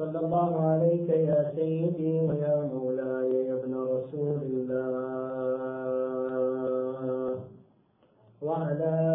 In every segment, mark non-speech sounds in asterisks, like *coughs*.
صلى الله عليك يا سيدي ويا مولاي يا ابن رسول الله. وعلى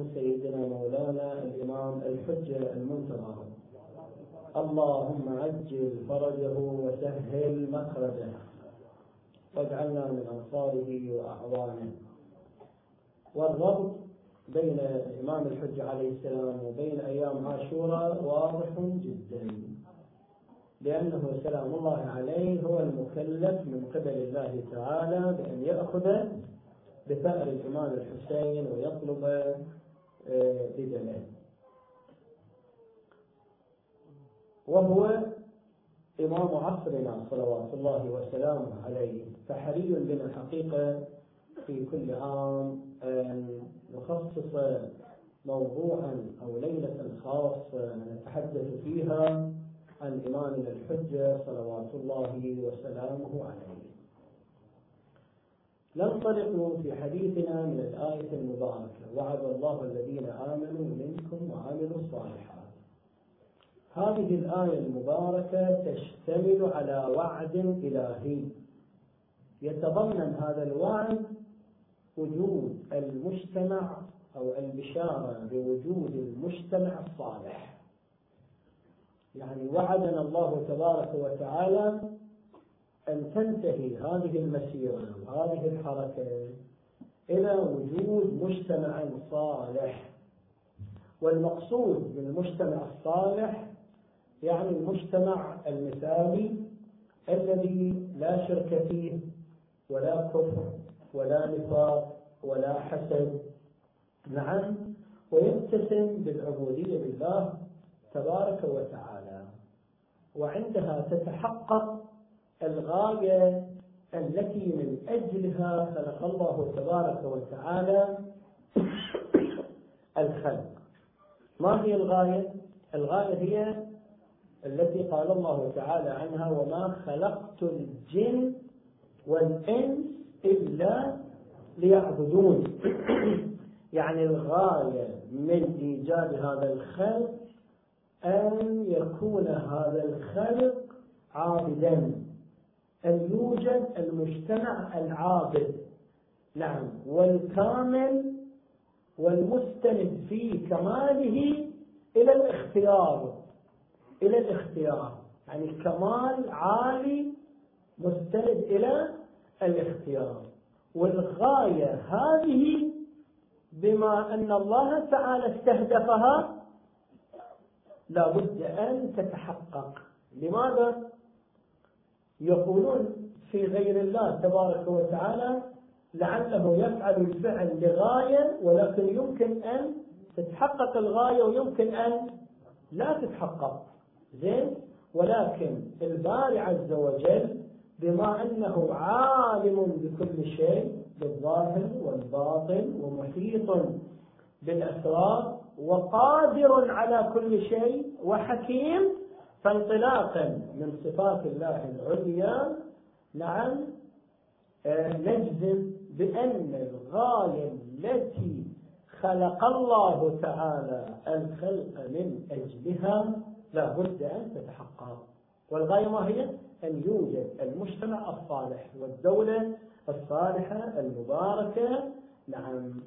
عن سيدنا مولانا الإمام الحجة المنتظر. اللهم عجل فرجه وسهل مخرجه. واجعلنا من أنصاره وأعوانه. والربط بين الإمام الحجة عليه السلام وبين أيام عاشوراء واضح جدا. لأنه سلام الله عليه هو المكلف من قبل الله تعالى بأن يأخذ بثأر الإمام الحسين ويطلب بدمه وهو إمام عصرنا صلوات الله وسلامه عليه فحري بنا الحقيقة في كل عام أن نخصص موضوعا أو ليلة خاصة نتحدث فيها عن إمامنا الحجة صلوات الله وسلامه عليه. ننطلق في حديثنا من الآية المباركة. وعد الله الذين آمنوا منكم وعملوا الصالحات. هذه الآية المباركة تشتمل على وعد إلهي. يتضمن هذا الوعد وجود المجتمع أو البشارة بوجود المجتمع الصالح. يعني وعدنا الله تبارك وتعالى أن تنتهي هذه المسيرة وهذه الحركة إلى وجود مجتمع صالح. والمقصود بالمجتمع الصالح يعني المجتمع المثالي الذي لا شرك فيه ولا كفر ولا نفاق ولا حسد. نعم ويتسم بالعبودية لله تبارك وتعالى. وعندها تتحقق الغاية التي من أجلها خلق الله تبارك وتعالى الخلق. ما هي الغاية؟ الغاية هي التي قال الله تعالى عنها وما خلقت الجن والإنس إلا ليعبدون. *coughs* يعني الغاية من إيجاد هذا الخلق أن يكون هذا الخلق عابدا. أن يوجد المجتمع العابد نعم. والكامل والمستند في كماله إلى الاختيار. إلى الاختيار. يعني كمال عالي مستند إلى الاختيار. والغاية هذه بما أن الله تعالى استهدفها لا بد أن تتحقق. لماذا؟ يقولون في غير الله تبارك وتعالى لعله يفعل الفعل لغاية ولكن يمكن أن تتحقق الغاية ويمكن أن لا تتحقق. زين؟ ولكن الباري عز وجل بما أنه عالم بكل شيء بالظاهر والباطن ومحيط بالأسرار وقادر على كل شيء وحكيم فانطلاقا من صفات الله العليا نعم نجزم بأن الغاية التي خلق الله تعالى الخلق من أجلها لا بد أن تتحقق. والغاية ما هي؟ أن يوجد المجتمع الصالح والدولة الصالحة المباركة. نعم.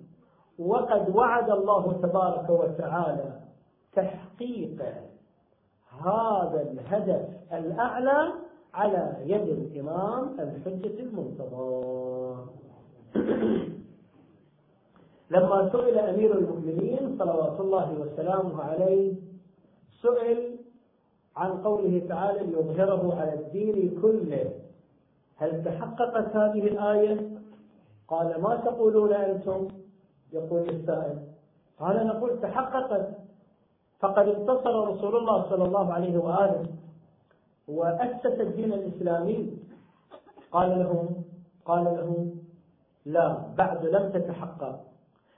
وقد وعد الله تبارك وتعالى تحقيق هذا الهدف الأعلى على يد الإمام الحجة المنتظر *clears throat* لما سئل أمير المؤمنين صلوات الله وسلامه عليه سئل عن قوله تعالى ليظهره على الدين كله هل تحققت هذه الآية؟ قال ما تقولون أنتم؟ يقول السائل قال نقول تحققت فقد انتصر رسول الله صلى الله عليه وآله. وأسس الدين الإسلامي. قال لهم قال لهم لا بعد لم تتحقق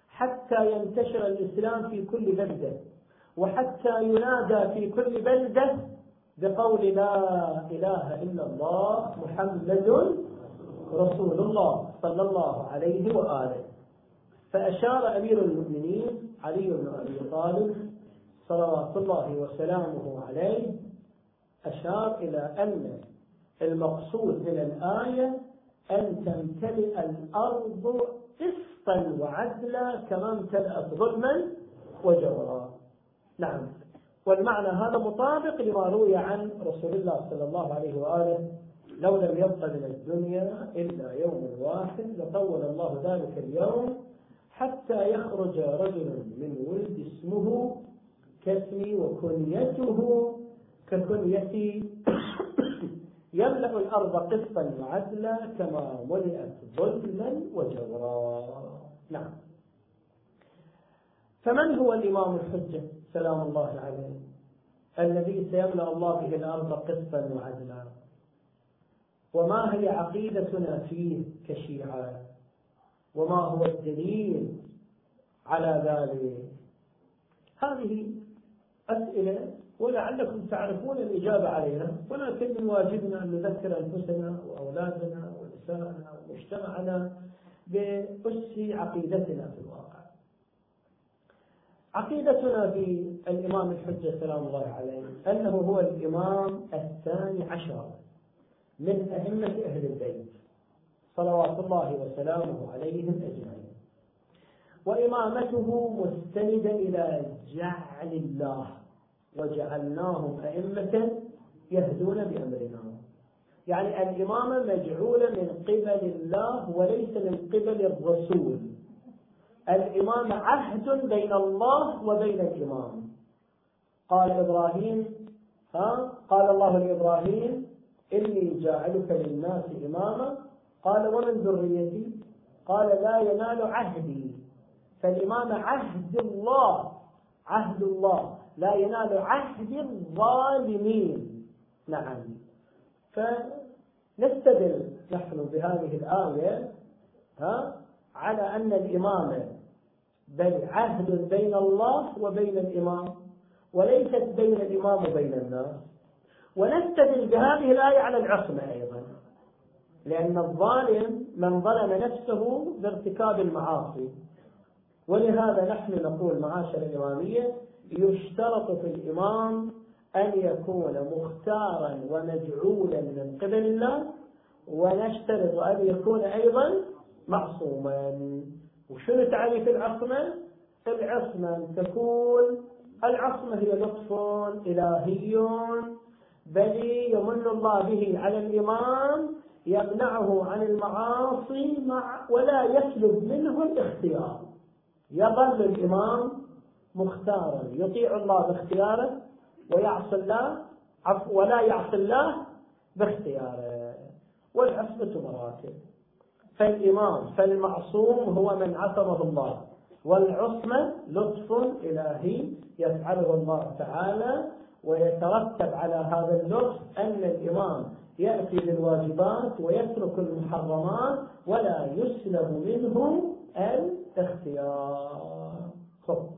حتى ينتشر الإسلام في كل بلدة. وحتى ينادى في كل بلدة بقول لا إله إلا الله محمد رسول الله صلى الله عليه وآله. فأشار أمير المؤمنين علي بن أبي طالب صلوات الله وسلامه عليه أشار إلى أن المقصود من الآية أن تمتلئ الأرض قسطا وعدلا كما امتلأت ظلما وجورا. نعم. والمعنى هذا مطابق لما روي عن رسول الله صلى الله عليه وآله لو لم يبق من الدنيا إلا يوم واحد لطول الله ذلك اليوم حتى يخرج رجل من ولد اسمه كاسمي وكنيته ككنيتي. *coughs* يملأ الأرض قسطا وعدلا كما ملئت ظلما وجورا. نعم. فمن هو الإمام الحجة؟ سلام الله عليه. الذي سيملأ الله به الأرض قسطا وعدلا. وما هي عقيدتنا فيه كشيعة؟ وما هو الدليل على ذلك؟ هذه أسئلة ولعلكم تعرفون الإجابة عليها. ولكن من واجبنا أن نذكر أنفسنا وأولادنا ونساءنا ومجتمعنا بأس عقيدتنا في الواقع. عقيدتنا في الإمام الحجة سلام الله عليه أنه هو الإمام الثاني عشر من أئمة أهل البيت. صلوات الله وسلامه عليهم أجمعين. وإمامته مستندة إلى جعل الله وجعلناهم أئمة يهدون بأمرنا. يعني الإمامة مجعولة من قبل الله وليس من قبل الرسول. الإمامة عهد بين الله وبين الإمام. قال إبراهيم ها؟ قال الله لإبراهيم إني جاعلك للناس إماما. قال ومن ذريتي؟ قال لا ينال عهدي. فالإمامة عهد الله عهد الله. لا ينال عهد الظالمين. نعم. فنستدل نحن بهذه الآية ها على أن الإمامة بل عهد بين الله وبين الإمام وليست بين الإمام وبين الناس. ونستدل بهذه الآية على العصمة أيضا. لأن الظالم من ظلم نفسه بارتكاب المعاصي. ولهذا نحن نقول معاشر الإمامية يشترط في الإمام أن يكون مختارا ومجعولا من قبل الله ونشترط أن يكون أيضا معصوما وشنو تعريف العصمة؟ العصمة تكون العصمة هي لطف إلهي بل يمن الله به على الإمام يمنعه عن المعاصي مع ولا يسلب منه الاختيار يظل الإمام مختارا يطيع الله باختياره ويعصي الله ولا يعصي الله باختياره. والعصمة مراتب. فالإمام فالمعصوم هو من عصمه الله. والعصمة لطف إلهي يفعله الله تعالى ويترتب على هذا اللطف أن الإمام يأتي بالواجبات ويترك المحرمات ولا يسلب منه الاختيار. خب.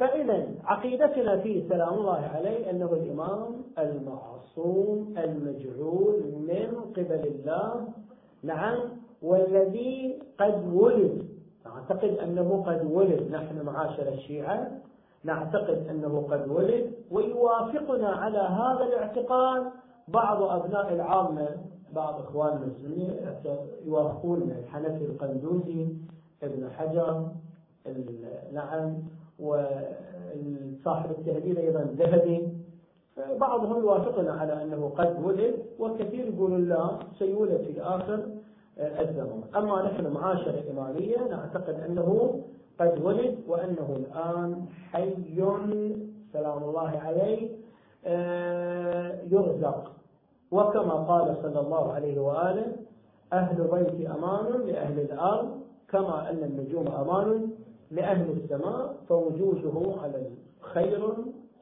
فإذا عقيدتنا فيه سلام الله عليه أنه الإمام المعصوم المجعول من قبل الله. نعم. والذي قد ولد. نعتقد أنه قد ولد. نحن معاشر الشيعة. نعتقد أنه قد ولد. ويوافقنا على هذا الاعتقاد بعض أبناء العامة. بعض إخواننا المسلمين يوافقون الحنفي القندوزي ابن حجر نعم وصاحب التهذيب أيضا الذهبي. بعضهم يوافقنا على أنه قد ولد وكثير يقولون لا سيولد في آخر الزمن. أما نحن معاشر الإمامية نعتقد أنه قد ولد وأنه الآن حي سلام الله عليه آه، يرزق. وكما قال صلى الله عليه وآله أهل بيت أمان لأهل الأرض كما أن النجوم أمان لأهل السماء فوجوده على الخير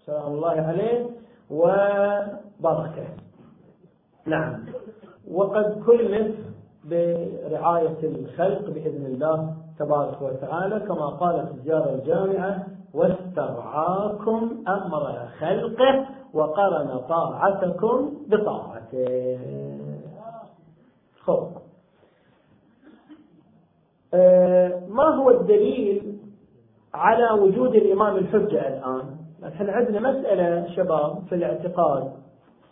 سلام الله عليه وبركة. نعم. وقد كلف برعاية الخلق بإذن الله تبارك وتعالى كما قالت الجارة الجامعة واسترعاكم أمر خلقه وقرن طاعتكم بطاعته. خب. آه، ما هو الدليل على وجود الإمام الحجة الآن؟ إحنا عندنا مسألة شباب في الاعتقاد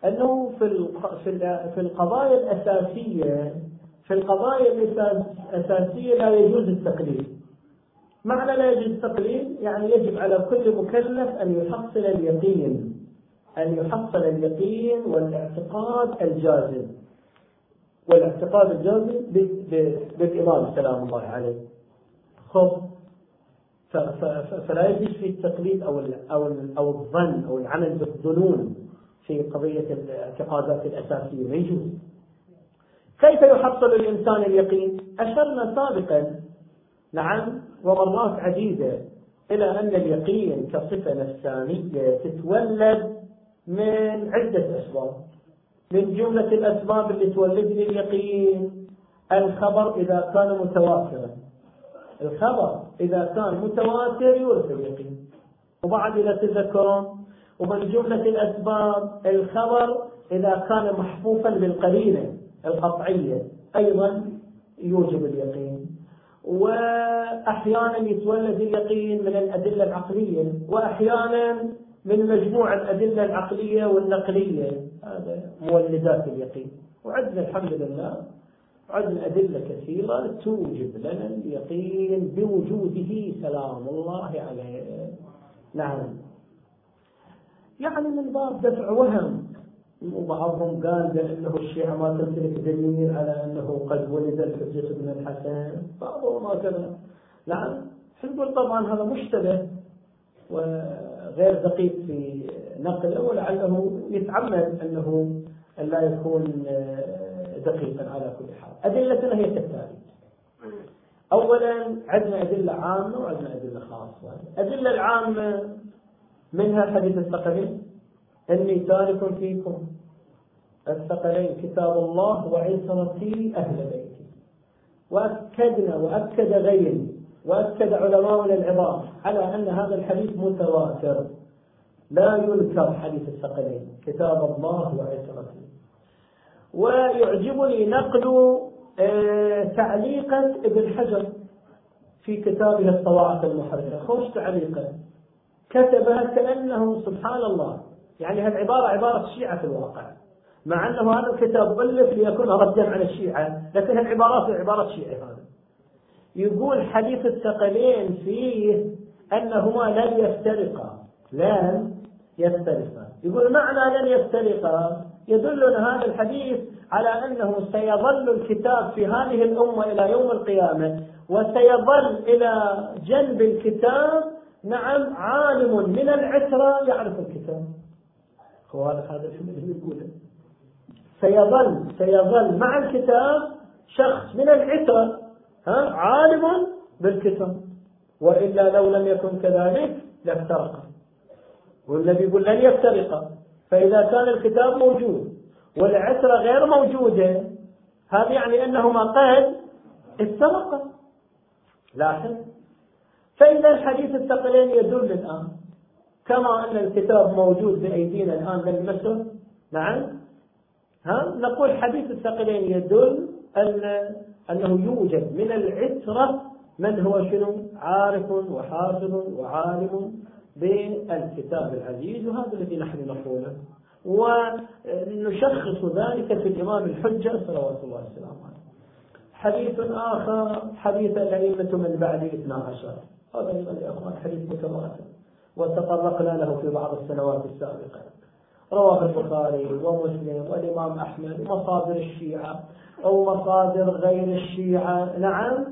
أنه في في القضايا الأساسية في القضايا الأساسية لا يجوز التقليد. معنى لا يجوز التقليد؟ يعني يجب على كل مكلف أن يحصل اليقين. أن يحصل اليقين والاعتقاد الجازم. والاعتقاد الجازم بالإمام سلام الله عليه. خب فلا يجوز في التقليد أو أو أو الظن أو العمل بالظنون في قضية الاعتقادات الأساسية. ما يجوز. كيف يحصل الإنسان اليقين؟ أشرنا سابقا نعم ومرات عديدة إلى أن اليقين كصفة نفسانية تتولد من عدة أسباب. من جملة الأسباب اللي تولد لي اليقين الخبر إذا كان متواترا. الخبر إذا كان متواتر يورث اليقين. وبعد إذا تذكرون ومن جملة الأسباب الخبر إذا كان محفوفا بالقرينة القطعية أيضا يوجب اليقين. وأحيانا يتولد اليقين من الأدلة العقلية. وأحيانا من مجموع الأدلة العقلية والنقلية. هذا مولدات اليقين. وعندنا الحمد لله. عندنا أدلة كثيرة توجب لنا اليقين بوجوده. سلام الله عليه. نعم. يعني من باب دفع وهم. وبعضهم قال بأنه الشيعة ما تمتلك دليل على أنه قد ولد الحجة بن الحسن. بعضهم هكذا نعم. نقول طبعا هذا مشتبه. وغير دقيق في نقله ولعله يتعمد أنه لا يكون دقيقا على كل حال. أدلتنا هي كالتالي. أولا عندنا أدلة عامة وعندنا أدلة خاصة. الأدلة العامة منها حديث الثقلين. إني تارك فيكم الثقلين كتاب الله وعصمتي أهل بيتي. وأكدنا وأكد غيري. وأكد علماؤنا العظام على أن هذا الحديث متواتر. لا ينكر حديث الثقلين. كتاب الله وعصمتي ويعجبني نقل آه، تعليقا ابن حجر في كتابه الطواعق المحررة خوش تعليقا. كتبها كأنه سبحان الله. يعني هالعبارة عبارة الشيعة في الواقع. مع أنه هذا الكتاب ألف ليكون ردا على الشيعة لكن هالعبارات عبارة شيعة هذا يقول حديث الثقلين فيه أنهما لن يفترقا. لن يفترقا. يقول معنى لن يفترقا يدلنا هذا الحديث على أنه سيظل الكتاب في هذه الأمة إلى يوم القيامة وسيظل إلى جنب الكتاب. نعم عالم من العترة يعرف الكتاب. هو هذا اللي يقوله؟ سيظل سيظل مع الكتاب شخص من العترة ها؟ عالم بالكتاب وإلا لو لم يكن كذلك لافترق. والنبي يقول لن يفترق. فإذا كان الكتاب موجود والعترة غير موجودة هذا يعني أنهما قد افترقا لاحظ. فإذا الحديث الثقلين يدل الآن كما أن الكتاب موجود بأيدينا الآن نلمسه نعم. ها؟ نقول حديث الثقلين يدل أن أنه يوجد من العترة من هو شنو؟ عارف وحافظ وعالم بالكتاب العزيز وهذا الذي نحن نقوله. ونشخص ذلك في الإمام الحجة صلوات الله وسلامه عليه. حديث آخر حديث الأئمة من بعد 12 هذا أيضا يا أخوان حديث متواتر. وتطرقنا له في بعض السنوات السابقة. رواه البخاري ومسلم والإمام أحمد ومصادر الشيعة أو مصادر غير الشيعة. نعم.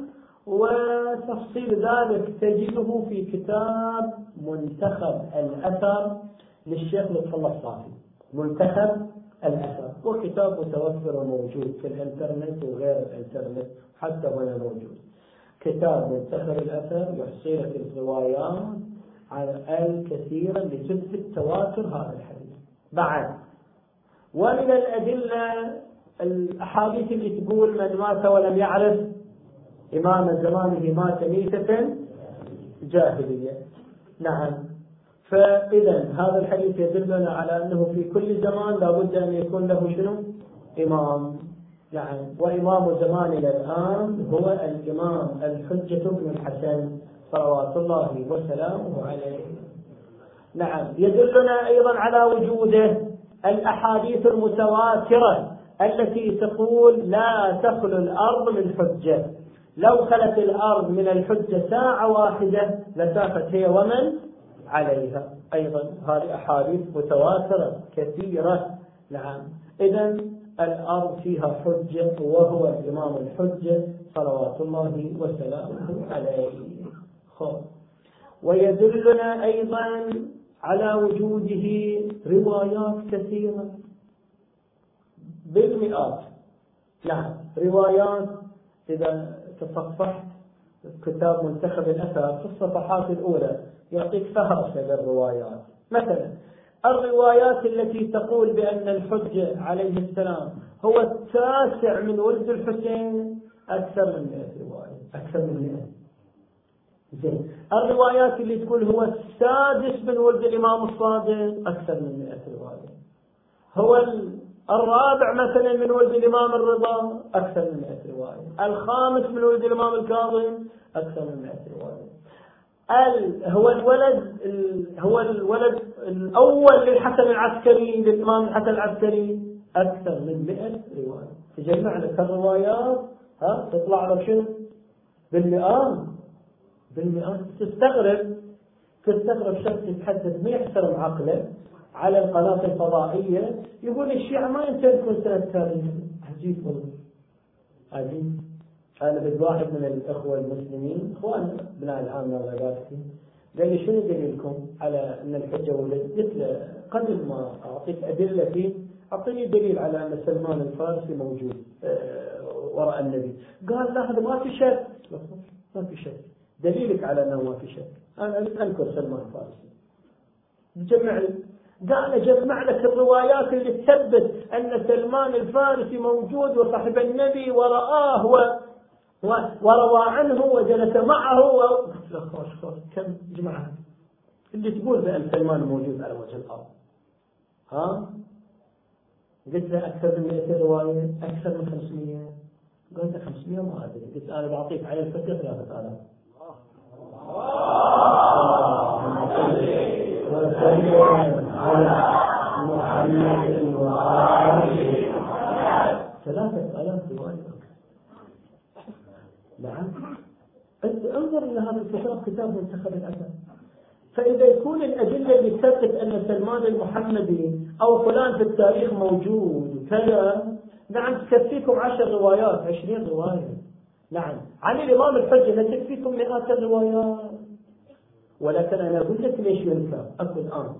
وتفصيل ذلك تجده في كتاب منتخب الأثر للشيخ لطف الله الصافي منتخب الأثر. وكتاب متوفر وموجود في الإنترنت وغير الإنترنت حتى هنا موجود. كتاب منتخب الأثر يحصي الروايات على الكثيرة لتثبت تواتر هذا الحديث. بعد. ومن الأدلة الأحاديث اللي تقول من مات ولم يعرف إمام زمانه مات ميتة جاهلية. نعم. فإذا هذا الحديث يدلنا على أنه في كل زمان لابد أن يكون له شنو؟ إمام. نعم. وإمام زماننا الآن هو الإمام الحجة بن الحسن صلوات الله وسلامه عليه. نعم. يدلنا أيضا على وجوده الأحاديث المتواترة التي تقول لا تخلو الأرض من حجة. لو خلت الأرض من الحجة ساعة واحدة لسافت هي ومن؟ عليها. أيضا هذه أحاديث متواترة كثيرة. نعم. إذا الأرض فيها حجة وهو الإمام الحجة صلوات الله وسلامه عليه. خب. ويدلنا أيضا على وجوده روايات كثيرة. بالمئات. نعم روايات إذا تصفحت كتاب منتخب الأثر في الصفحات الأولى يعطيك فهرسة للروايات مثلا الروايات التي تقول بأن الحجة عليه السلام هو التاسع من ولد الحسين أكثر من 100 رواية أكثر من 100 زين. الروايات اللي تقول هو السادس من ولد الإمام الصادق أكثر من 100 رواية. هو الرابع مثلا من ولد الإمام الرضا أكثر من 100 رواية. الخامس من ولد الإمام الكاظم أكثر من 100 رواية. هو الولد هو الولد الأول للحسن العسكري للإمام الحسن العسكري أكثر من 100 رواية. تجمع لك الروايات ها تطلع له شنو؟ بالمئات تستغرب تستغرب شخص يتحدث ما يحترم عقله على القناة الفضائية يقول الشيعة ما يمتلكون سنة تاريخ عجيب عجيب. أنا بد واحد من الإخوة المسلمين إخوان بناء العام الغاباتي قال لي شنو دليلكم على أن الحجة ولد؟ قلت له قبل ما أعطيك أدلة فيه أعطيني دليل على أن سلمان الفارسي موجود آه، وراء النبي. قال لا هذا ما في شك. ما في شك. دليلك على أنه ما في شك. أنا أنكر سلمان الفارسي جمع قال اجمع لك الروايات اللي تثبت أن سلمان الفارسي موجود وصاحب النبي ورآه و... و... وروى عنه وجلس معه و... خوش خوش كم جماعة. اللي تقول بأن سلمان موجود على وجه الأرض. ها؟ قلت له أكثر من 200 رواية أكثر من 500 قلت له 500 ما أدري. قلت أنا بعطيك على الفكرة 3000 على محمد وآله رواية نعم منتخب الأثر فإذا يكون الأدلة اللي تثبت أن سلمان المحمدي أو فلان في التاريخ موجود كذا نعم تكفيكم عشر روايات عشرين رواية. نعم. عن الإمام الحجة تكفيكم مئات الروايات. ولكن أنا أقول لك ليش ينفع؟ أقول الآن.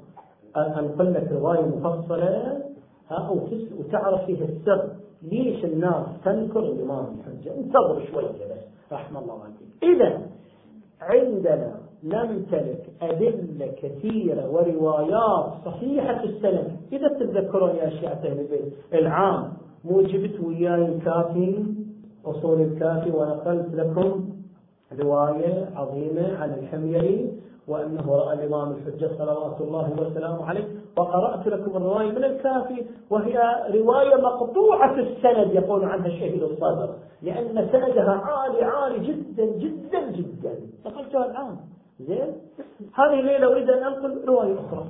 أنقل لك رواية مفصلة. ها وتعرف فيها السر. ليش الناس تنكر الإمام الحجة انتظر شوية بس رحمه الله عليك. إذا عندنا نمتلك أدلة كثيرة وروايات صحيحة السند إذا تتذكرون يا شيعة أهل البيت العام مو جبت وياي الكافي أصول الكافي ونقلت لكم رواية عظيمة عن الحميري وأنه رأى الإمام الحجة صلوات الله وسلامه عليه وقرأت لكم الرواية من الكافي وهي رواية مقطوعة السند يقول عنها الشهيد الصادق لأن سندها عالي عالي جدا جدا جدا. نقلتها الآن. زين؟ هذه الليلة أريد أن أنقل رواية أخرى.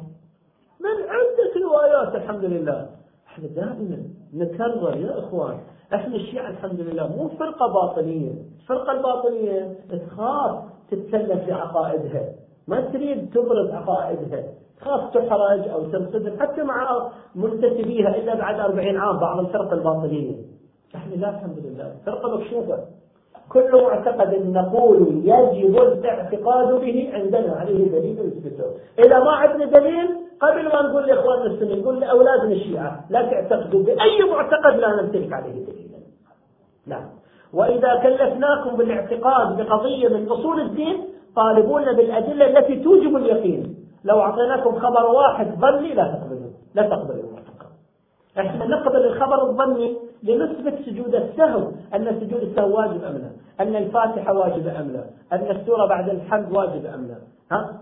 من عدة روايات؟ الحمد لله. إحنا دائما نكرر يا إخوان إحنا الشيعة الحمد لله مو فرقة باطنية الفرقة الباطنية تخاف تتكلم في عقائدها ما تريد تبرز عقائدها تخاف تحرج أو تنصدم حتى مع منتسبيها إلا بعد 40 عام بعض الفرق الباطنية. إحنا لا الحمد لله فرقة مكشوفة. كل معتقد نقول يجب الاعتقاد به عندنا عليه دليل يثبته. إذا ما عندنا دليل قبل ما نقول لاخواننا المسلمين نقول لأولادنا الشيعة لا تعتقدوا بأي معتقد لا نمتلك عليه دليلا. نعم. وإذا كلفناكم بالاعتقاد بقضية من أصول الدين طالبون بالأدلة التي توجب اليقين. لو أعطيناكم خبر واحد ظني لا تقبلوا لا تقبلوا المعتقد إحنا نقبل الخبر الظني لنثبت سجود السهو أن سجود السهو واجب أم لا؟ أن الفاتحة واجبة أم لا؟ أن السورة بعد الحمد واجبة أم لا؟ ها؟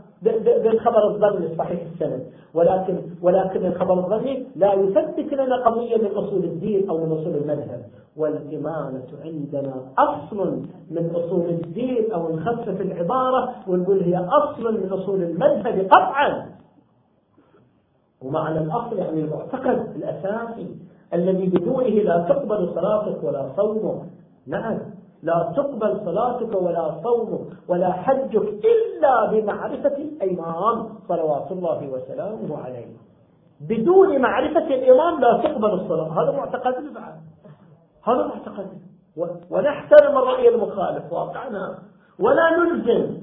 بالخبر الظني صحيح السند. ولكن ولكن الخبر الظني لا يثبت لنا قضية من أصول الدين أو من أصول المذهب. والإمامة عندنا أصل من أصول الدين أو نخفف العبارة ونقول هي أصل من أصول المذهب قطعا. ومعنى الأصل يعني المعتقد الأساسي الذي بدونه لا تقبل صلاتك ولا صومك. نعم. لا تقبل صلاتك ولا صومك ولا حجك إلا بمعرفة الإمام صلوات الله وسلامه عليه. بدون معرفة الإمام لا تقبل الصلاة. هذا معتقد بعد؟ هذا معتقد. ونحترم الرأي المخالف واقعنا. ولا نلزم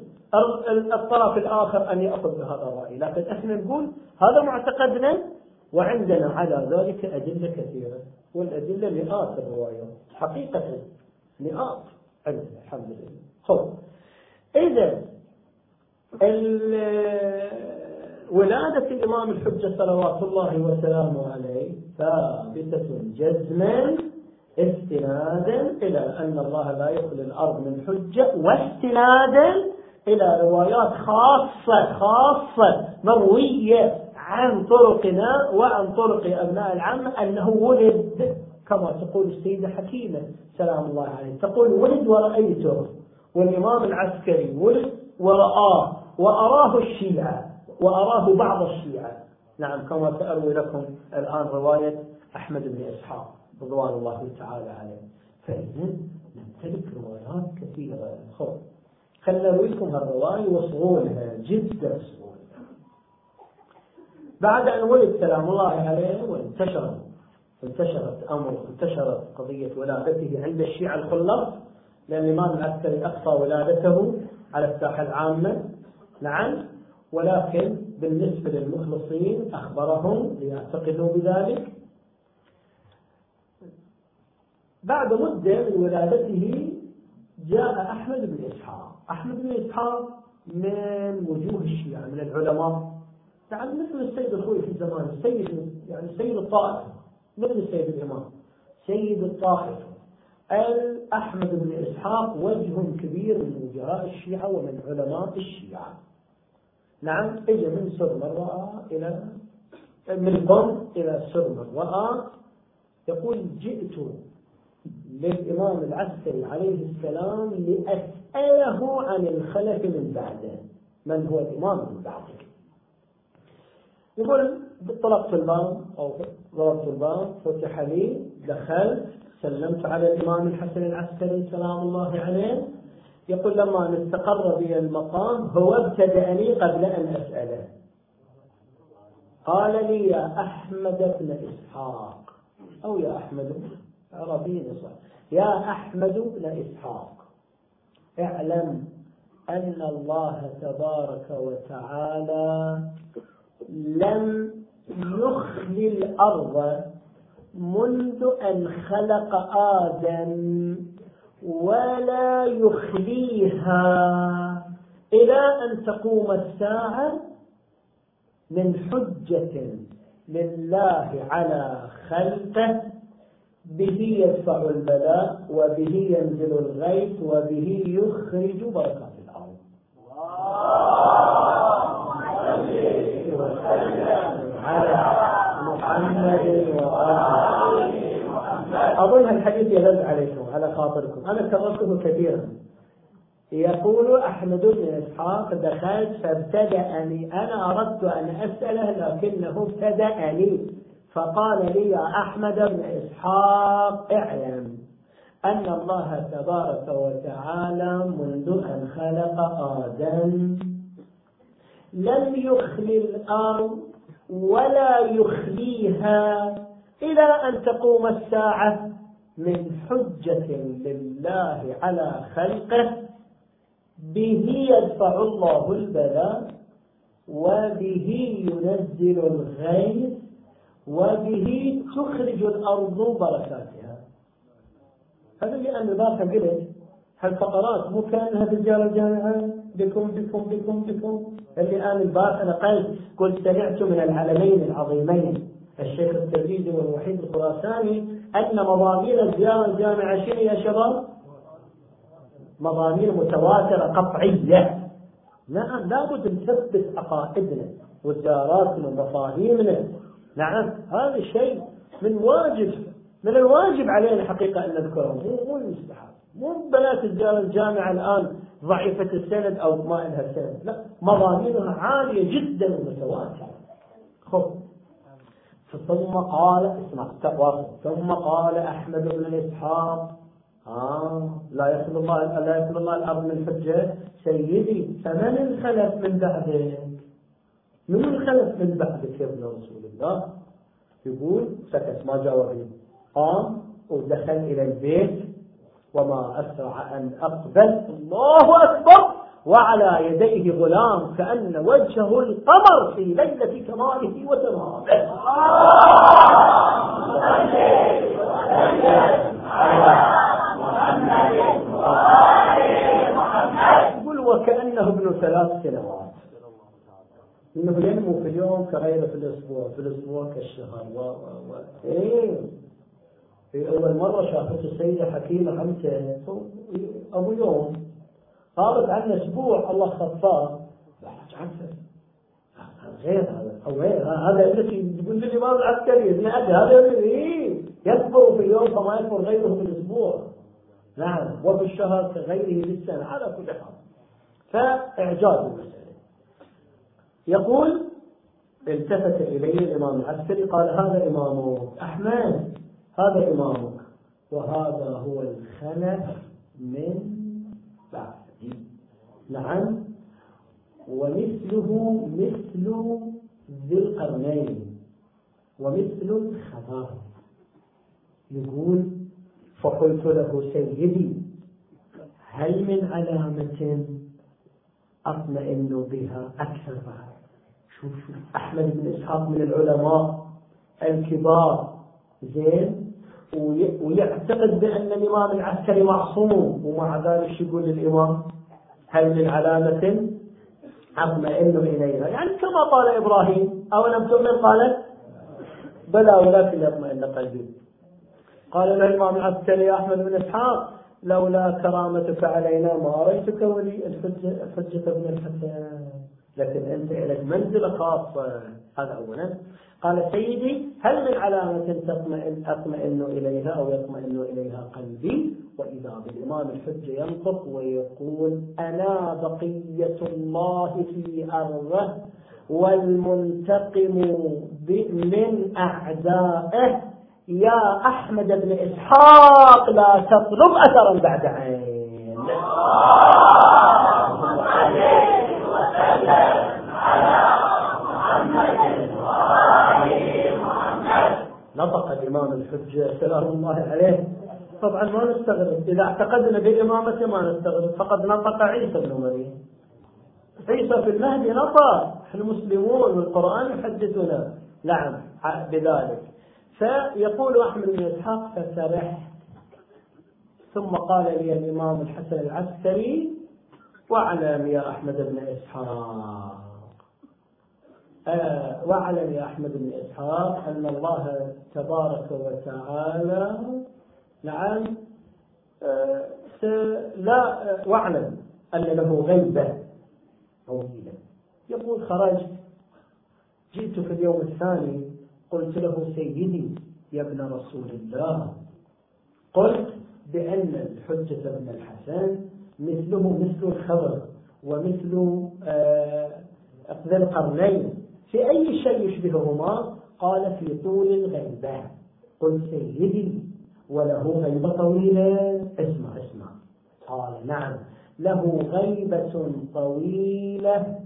الطرف الآخر أن يأخذ بهذا الرأي. لكن إحنا نقول هذا معتقدنا وعندنا على ذلك أدلة كثيرة والأدلة مئات الروايات حقيقة. مئات عندنا الحمد لله. خب. إذا ولادة الإمام الحجة صلوات الله وسلامه عليه ثابتة جزما استنادا إلى أن الله لا يخلي الأرض من حجة واستنادا إلى روايات خاصة خاصة مروية عن طرقنا وعن طرق أبناء العم أنه ولد. كما تقول السيدة حكيمة سلام الله عليه تقول ولد ورأيته والإمام العسكري ولد ورآه وأراه الشيعة وأراه بعض الشيعة. نعم كما سأروي لكم الآن رواية أحمد بن إسحاق رضوان الله تعالى عليه. فإذا نمتلك روايات كثيرة. خلنا نرويكم هالرواية وصغولها جدا صغولها بعد أن ولد سلام الله عليه وانتشر. انتشرت أمر انتشرت قضية ولادته عند الشيعة الخلص لأن الإمام العسكري أخفى ولادته على الساحة العامة. نعم ولكن بالنسبة للمخلصين أخبرهم ليعتقدوا بذلك. بعد مدة من ولادته جاء أحمد بن إسحاق. أحمد بن إسحاق من وجوه الشيعة من العلماء. يعني مثل السيد الخوي في الزمان السيد يعني سيد الطائفة مثل السيد الإمام؟ سيد الطائفة أحمد بن إسحاق وجه كبير من وجهاء الشيعة ومن علماء الشيعة. نعم اجى من سرمر رأى إلى من قم إلى سرمر رأى. يقول جئت للإمام العسكري عليه السلام لأسأله عن الخلف من بعده. من هو الإمام من بعده؟ يقول طلقت الباب أو ضربت الباب فتح لي دخلت سلمت على الإمام الحسن العسكري سلام الله عليه. يقول لما استقر بي المقام هو ابتدأني قبل أن أسأله. قال لي يا أحمد بن إسحاق. أو يا أحمد عربي صح يا أحمد بن إسحاق اعلم أن الله تبارك وتعالى لم يخلي الأرض منذ أن خلق آدم ولا يخليها إلى أن تقوم الساعة من حجة لله على خلقه. به يدفع البلاء وبه ينزل الغيث وبه يخرج بركات الأرض على محمد أظن الحديث يرد عليكم على خاطركم. أنا كررته كثيرا. يقول أحمد بن إسحاق دخلت فابتدأني. أنا أردت أن أسأله لكنه ابتدأني. فقال لي يا أحمد بن إسحاق اعلم أن الله تبارك وتعالى منذ أن خلق آدم لم يخلي الأرض ولا يخليها إلى أن تقوم الساعة من حجة لله على خلقه. به يدفع الله البلاء وبه ينزل الغيث وبه تخرج الأرض بركاتها. هذا أنا البارحة قلت. هالفقرات مو كأنها في رجال الجامعة؟ بكم بكم بكم بكم. اللي أنا البارحة نقلت قلت سمعت من العلمين العظيمين الشيخ الترمذي والوحيد الخراساني أن مضامين الزيارة الجامعة شنو يا شباب؟ مضامين متواترة قطعية. نعم لابد نثبت عقائدنا وزياراتنا ومفاهيمنا. نعم هذا الشيء من واجب من الواجب علينا حقيقة أن نذكره. مو مو المستحب. مو بنات الجامعة الآن ضعيفة السند أو ما لها سند لا مضامينها عالية جدا ومتواترة. خذ ثم قال اسمع ثم قال أحمد بن إسحاق آه لا يخلو الله لا يخلو الله الأرض من حجة سيدي فمن الخلف من بعدك؟ من الخلف من بعدك يا ابن رسول الله؟ يقول سكت ما جاوب قام ودخل إلى البيت. وما أسرع أن أقبل. الله أكبر. وعلى يديه غلام كأن وجهه القمر في ليلة كماله وتمامه. يقول وكأنه ابن ثلاث سنوات. إنه ينمو في اليوم كغيره في الأسبوع في الأسبوع كالشهر. و و و إيه. في أول مرة شافته السيدة حكيمة إمتى أبو يوم. غابت عنه أسبوع الله خفاه غير هذا أو غير هذا الذي يقول لي الامام العسكري ابن أبي هذا إيه؟ يكبر في اليوم كما يكبر غيره في الأسبوع نعم وفي الشهر كغيره في السنة على كل حال. فإعجاز المسألة. يقول التفت اليه الإمام العسكري قال هذا امامك أحمد. هذا إمامك وهذا هو الخلف من بعد نعم. ومثله مثل ذي القرنين ومثل الخبار يقول فقلت له سيدي هل من علامة أطمئن بها أكثر بعد؟ شوف أحمد بن إسحاق من العلماء الكبار. زين؟ ويعتقد بأن الإمام العسكري معصوم ومع ذلك يقول للإمام هل من علامة أطمئن إليها يعني كما قال إبراهيم أو لم تؤمن؟ قال بلى ولكن يطمئن قلبي. قال له الإمام العسكري أحمد بن إسحاق لولا كرامتك علينا ما رأيتك ولي الحجة ابن الحسن لكن أنت لك منزلة خاصة. هذا أولا. قال سيدي هل من علامة تطمئن أطمئن إليها أو يطمئن إليها قلبي؟ وإذا بالإمام الحجة ينطق ويقول أنا بقية الله في أرضه والمنتقم من أعدائه. يا أحمد بن إسحاق لا تطلب أثرا بعد عين. نطق الإمام الحجة سلام الله عليه. طبعا ما نستغرب. إذا اعتقدنا بإمامته ما نستغرب. فقد نطق عيسى بن مريم. عيسى في المهدي نطق. المسلمون والقرآن يحدثنا. نعم بذلك. فيقول أحمد بن إسحاق فسرحت. ثم قال لي الإمام الحسن العسكري واعلم يا أحمد بن إسحاق. آه واعلم يا أحمد بن إسحاق أن الله تبارك وتعالى نعم آه لا آه واعلم أن له غيبة طويلة. يقول خرجت جئت في اليوم الثاني قلت له سيدي يا ابن رسول الله. قلت بأن الحجة بن الحسن مثله مثل الخبر ومثل آه ذي القرنين. في أي شيء يشبههما؟ قال في طول الغيبة. قلت سيدي وله غيبة طويلة. اسمع اسمع. قال نعم. له غيبة طويلة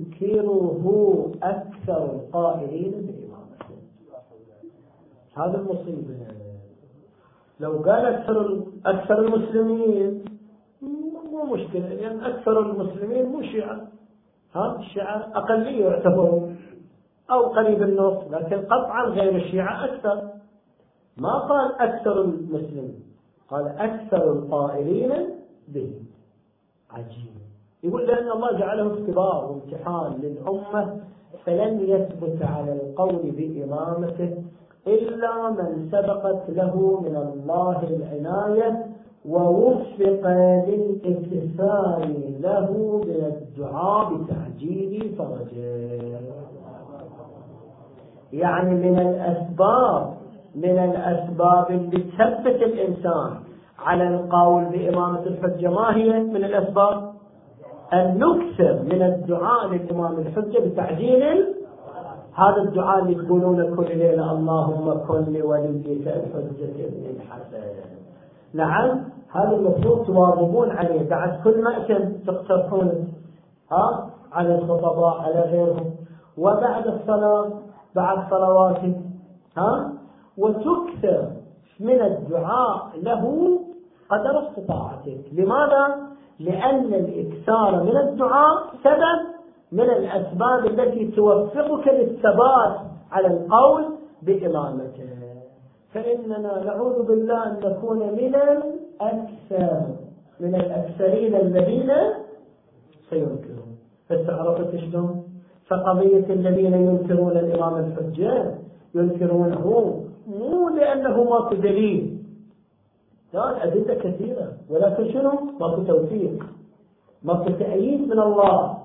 وسينكره أكثر القائلين بإمامته هذا المصيبة. لو قال أكثر أكثر المسلمين. مو مشكلة لأن يعني أكثر المسلمين مو شيعة. ها الشيعة أقلية يعتبرون أو قريب النص لكن قطعا غير الشيعة أكثر. ما قال أكثر المسلمين قال أكثر القائلين به عجيب. يقول لأن الله جعله اختبار وامتحان للأمة فلن يثبت على القول بإمامته إلا من سبقت له من الله العناية ووفق للاكتفاء له من الدعاء بتعجيل فرجه. يعني من الأسباب من الأسباب اللي تثبت الإنسان على القول بإمامة الحجة ما هي من الأسباب؟ أن نكثر من الدعاء للإمام الحجة بتعجيل هذا الدعاء اللي تقولون كل ليلة اللهم كن لوليك الحجة ابن الحسن نعم هذا المفروض تواظبون عليه. بعد كل مأتم تقترحون ها على الخطباء على غيرهم. وبعد الصلاة بعد صلواتهم ها وتكثر من الدعاء له قدر استطاعتك. لماذا؟ لأن الإكثار من الدعاء سبب من الأسباب التي توفقك للثبات على القول بإمامته فإننا نعوذ بالله أن نكون من الأكثر من الأكثرين الذين سينكرون. بس عرفت شلون؟ فقضية الذين ينكرون الإمام الحجة ينكرونه مو لأنه ماكو دليل. لا الأدلة كثيرة. ولكن شنو؟ ماكو توفيق ماكو تأييد من الله.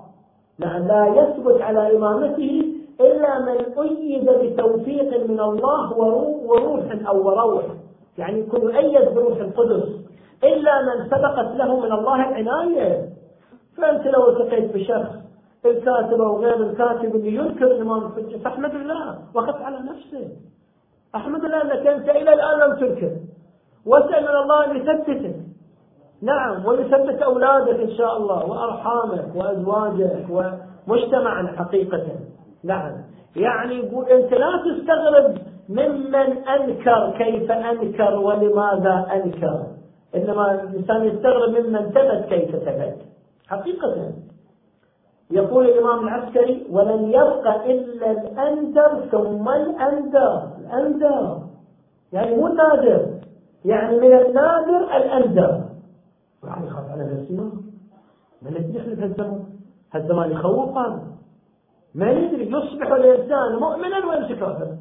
لا يثبت على إمامته إلا من أيد بتوفيق من الله وروح أو وروح. يعني يكون يؤيد بروح القدس. إلا من سبقت له من الله العناية فأنت لو التقيت بشخص الكاتب أو غير الكاتب اللي ينكر الإمام الحجة فأحمد الله وقف على نفسه. أحمد الله أنك أنت إلى الآن لم تنكر. واسأل من الله أن يثبتك نعم ويثبت أولادك إن شاء الله وأرحامك وأزواجك ومجتمعا حقيقة. نعم. يعني يقول أنت لا تستغرب ممن أنكر كيف أنكر ولماذا أنكر. إنما الإنسان يستغرب ممن ثبت كيف ثبت. حقيقة. يقول الإمام العسكري ولن يبقى إلا الأندر ثم الأندر. الأندر. يعني مو نادر يعني من النادر الأندر. يعني يخاف على نفسه ما ندري إحنا بهالزمان هالزمان يخوف هذا. ما يدري يصبح الإنسان مؤمنا ويمسك كافر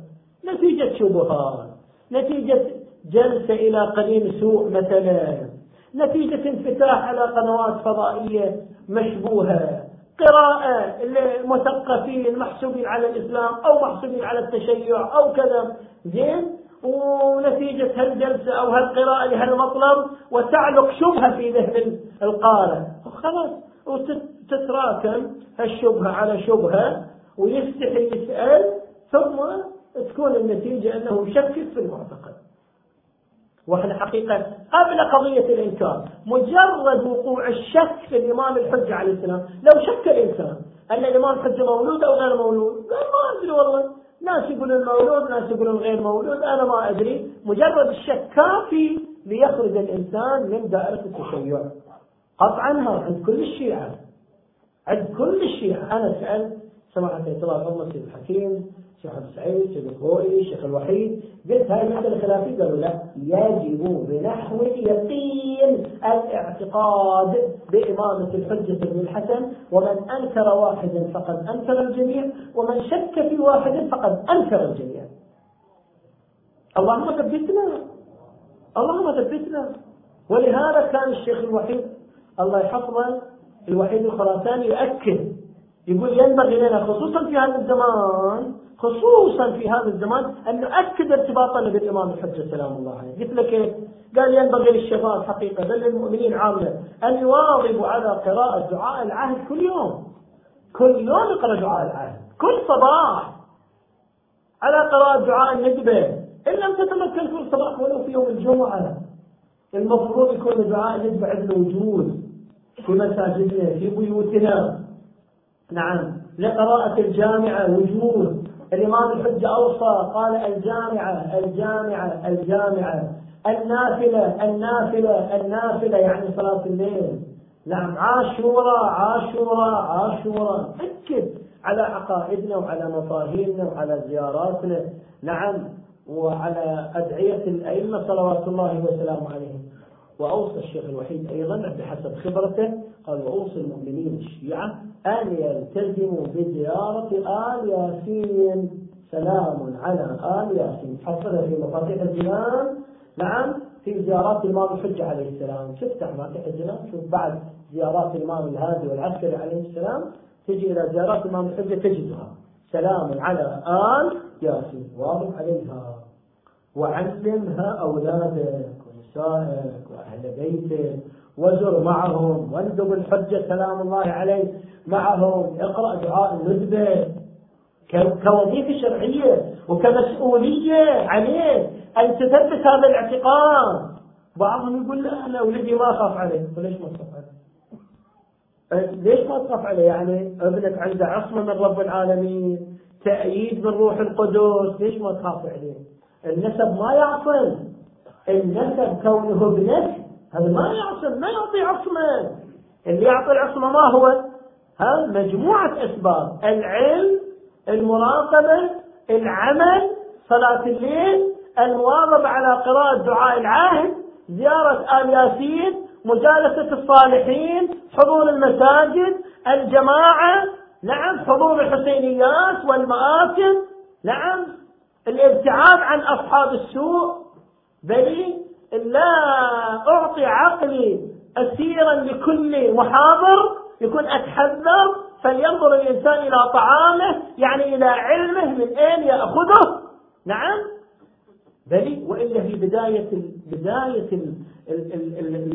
نتيجة شبهات نتيجة جلسة إلى قليل سوء مثلا. نتيجة انفتاح على قنوات فضائية مشبوهة. قراءة المثقفين محسوبين على الإسلام أو محسوبين على التشيع أو كذا. زين؟ ونتيجة هالجلسة أو هالقراءة لهالمطلب وتعلق شبهة في ذهن القارئ. خلاص وتتراكم هالشبهة على شبهة ويستحي يسأل ثم تكون النتيجة أنه يشكك في المعتقد. وإحنا حقيقة قبل قضية الإنكار مجرد وقوع الشك في الإمام الحجة عليه السلام؟ لو شك الإنسان أن الإمام الحجة مولود أو غير مولود قال ما أدري والله. ناس يقولون مولود ناس يقولون غير مولود. أنا ما أدري. مجرد الشك كافي ليخرج الإنسان من دائرة التشيع. قطعا عند كل الشيعة. عند كل الشيعة. أنا سألت سماحة الله محمد الحكيم شيخ عبد السعيد شيخ الخوئي شيخ الوحيد. قلت هاي المسألة خلافية؟ قالوا لا. يجب بنحو اليقين الاعتقاد بإمامة الحجة بن الحسن ومن أنكر واحدا فقد أنكر الجميع ومن شك في واحد فقد أنكر الجميع. اللهم ثبتنا. اللهم ثبتنا. ولهذا كان الشيخ الوحيد الله يحفظه الوحيد الخراساني يؤكد يقول ينبغي لنا خصوصا في هذا الزمان خصوصا في هذا الزمان أن نؤكد ارتباطنا بالإمام الحجة سلام الله عليه. قلت لك كيف؟ قال ينبغي للشباب حقيقة بل للمؤمنين عامة أن يواظبوا على قراءة دعاء العهد كل يوم. كل يوم يقرأ دعاء العهد. كل صباح على قراءة دعاء الندبة. إن لم تتمكن كل صباح ولو في يوم الجمعة. المفروض يكون دعاء الندبة عندنا وجود في مساجدنا في بيوتنا. نعم. لقراءة الجامعة وجود. الإمام الحجة أوصى قال الجامعة الجامعة الجامعة. النافلة النافلة النافلة يعني صلاة الليل. نعم. عاشوراء عاشوراء عاشوراء أكد على عقائدنا وعلى مفاهيمنا وعلى زياراتنا. نعم. وعلى أدعية الأئمة صلوات الله وسلامه عليهم. وأوصى الشيخ الوحيد أيضا بحسب خبرته قال وأوصي المؤمنين الشيعة أن يلتزموا بزيارة آل ياسين. سلام على آل ياسين. حصل في مفاتيح الجنان. نعم في زيارات الإمام الحجة عليه السلام. تفتح مفاتيح الجنان؟ شوف بعد زيارات الإمام الهادي والعسكري عليه السلام. تجي إلى زيارات الإمام الحجة تجدها. سلام على آل ياسين. واضح عليها. وعلمها أولادك ونسائك وأهل بيتك. وزر معهم واندب الحجة سلام الله عليه معهم. اقرأ دعاء الندبة. كوظيفة شرعية وكمسؤولية عليه أن تثبت هذا الاعتقاد. بعضهم يقول لا أنا ولدي ما أخاف عليه. ليش ما تخاف عليه؟ ليش ما تخاف عليه؟ يعني ابنك عنده عصمة من رب العالمين تأييد من روح القدس ليش ما تخاف عليه؟ النسب ما يعصم النسب كونه ابنك هذا ما يعصم ما يعطي عصمة. اللي يعطي العصمة ما هو؟ ها مجموعة أسباب. العلم المراقبة العمل صلاة الليل المواظبة على قراءة دعاء العهد زيارة آل ياسين مجالسة الصالحين حضور المساجد الجماعة. نعم حضور الحسينيات والمآتم نعم الابتعاد عن أصحاب السوء. بل لا أعطي عقلي أسيرا لكل محاضر يكون أتحذر فلينظر الإنسان إلى طعامه يعني إلى علمه من أين يأخذه. نعم. بل وإلا في بداية بداية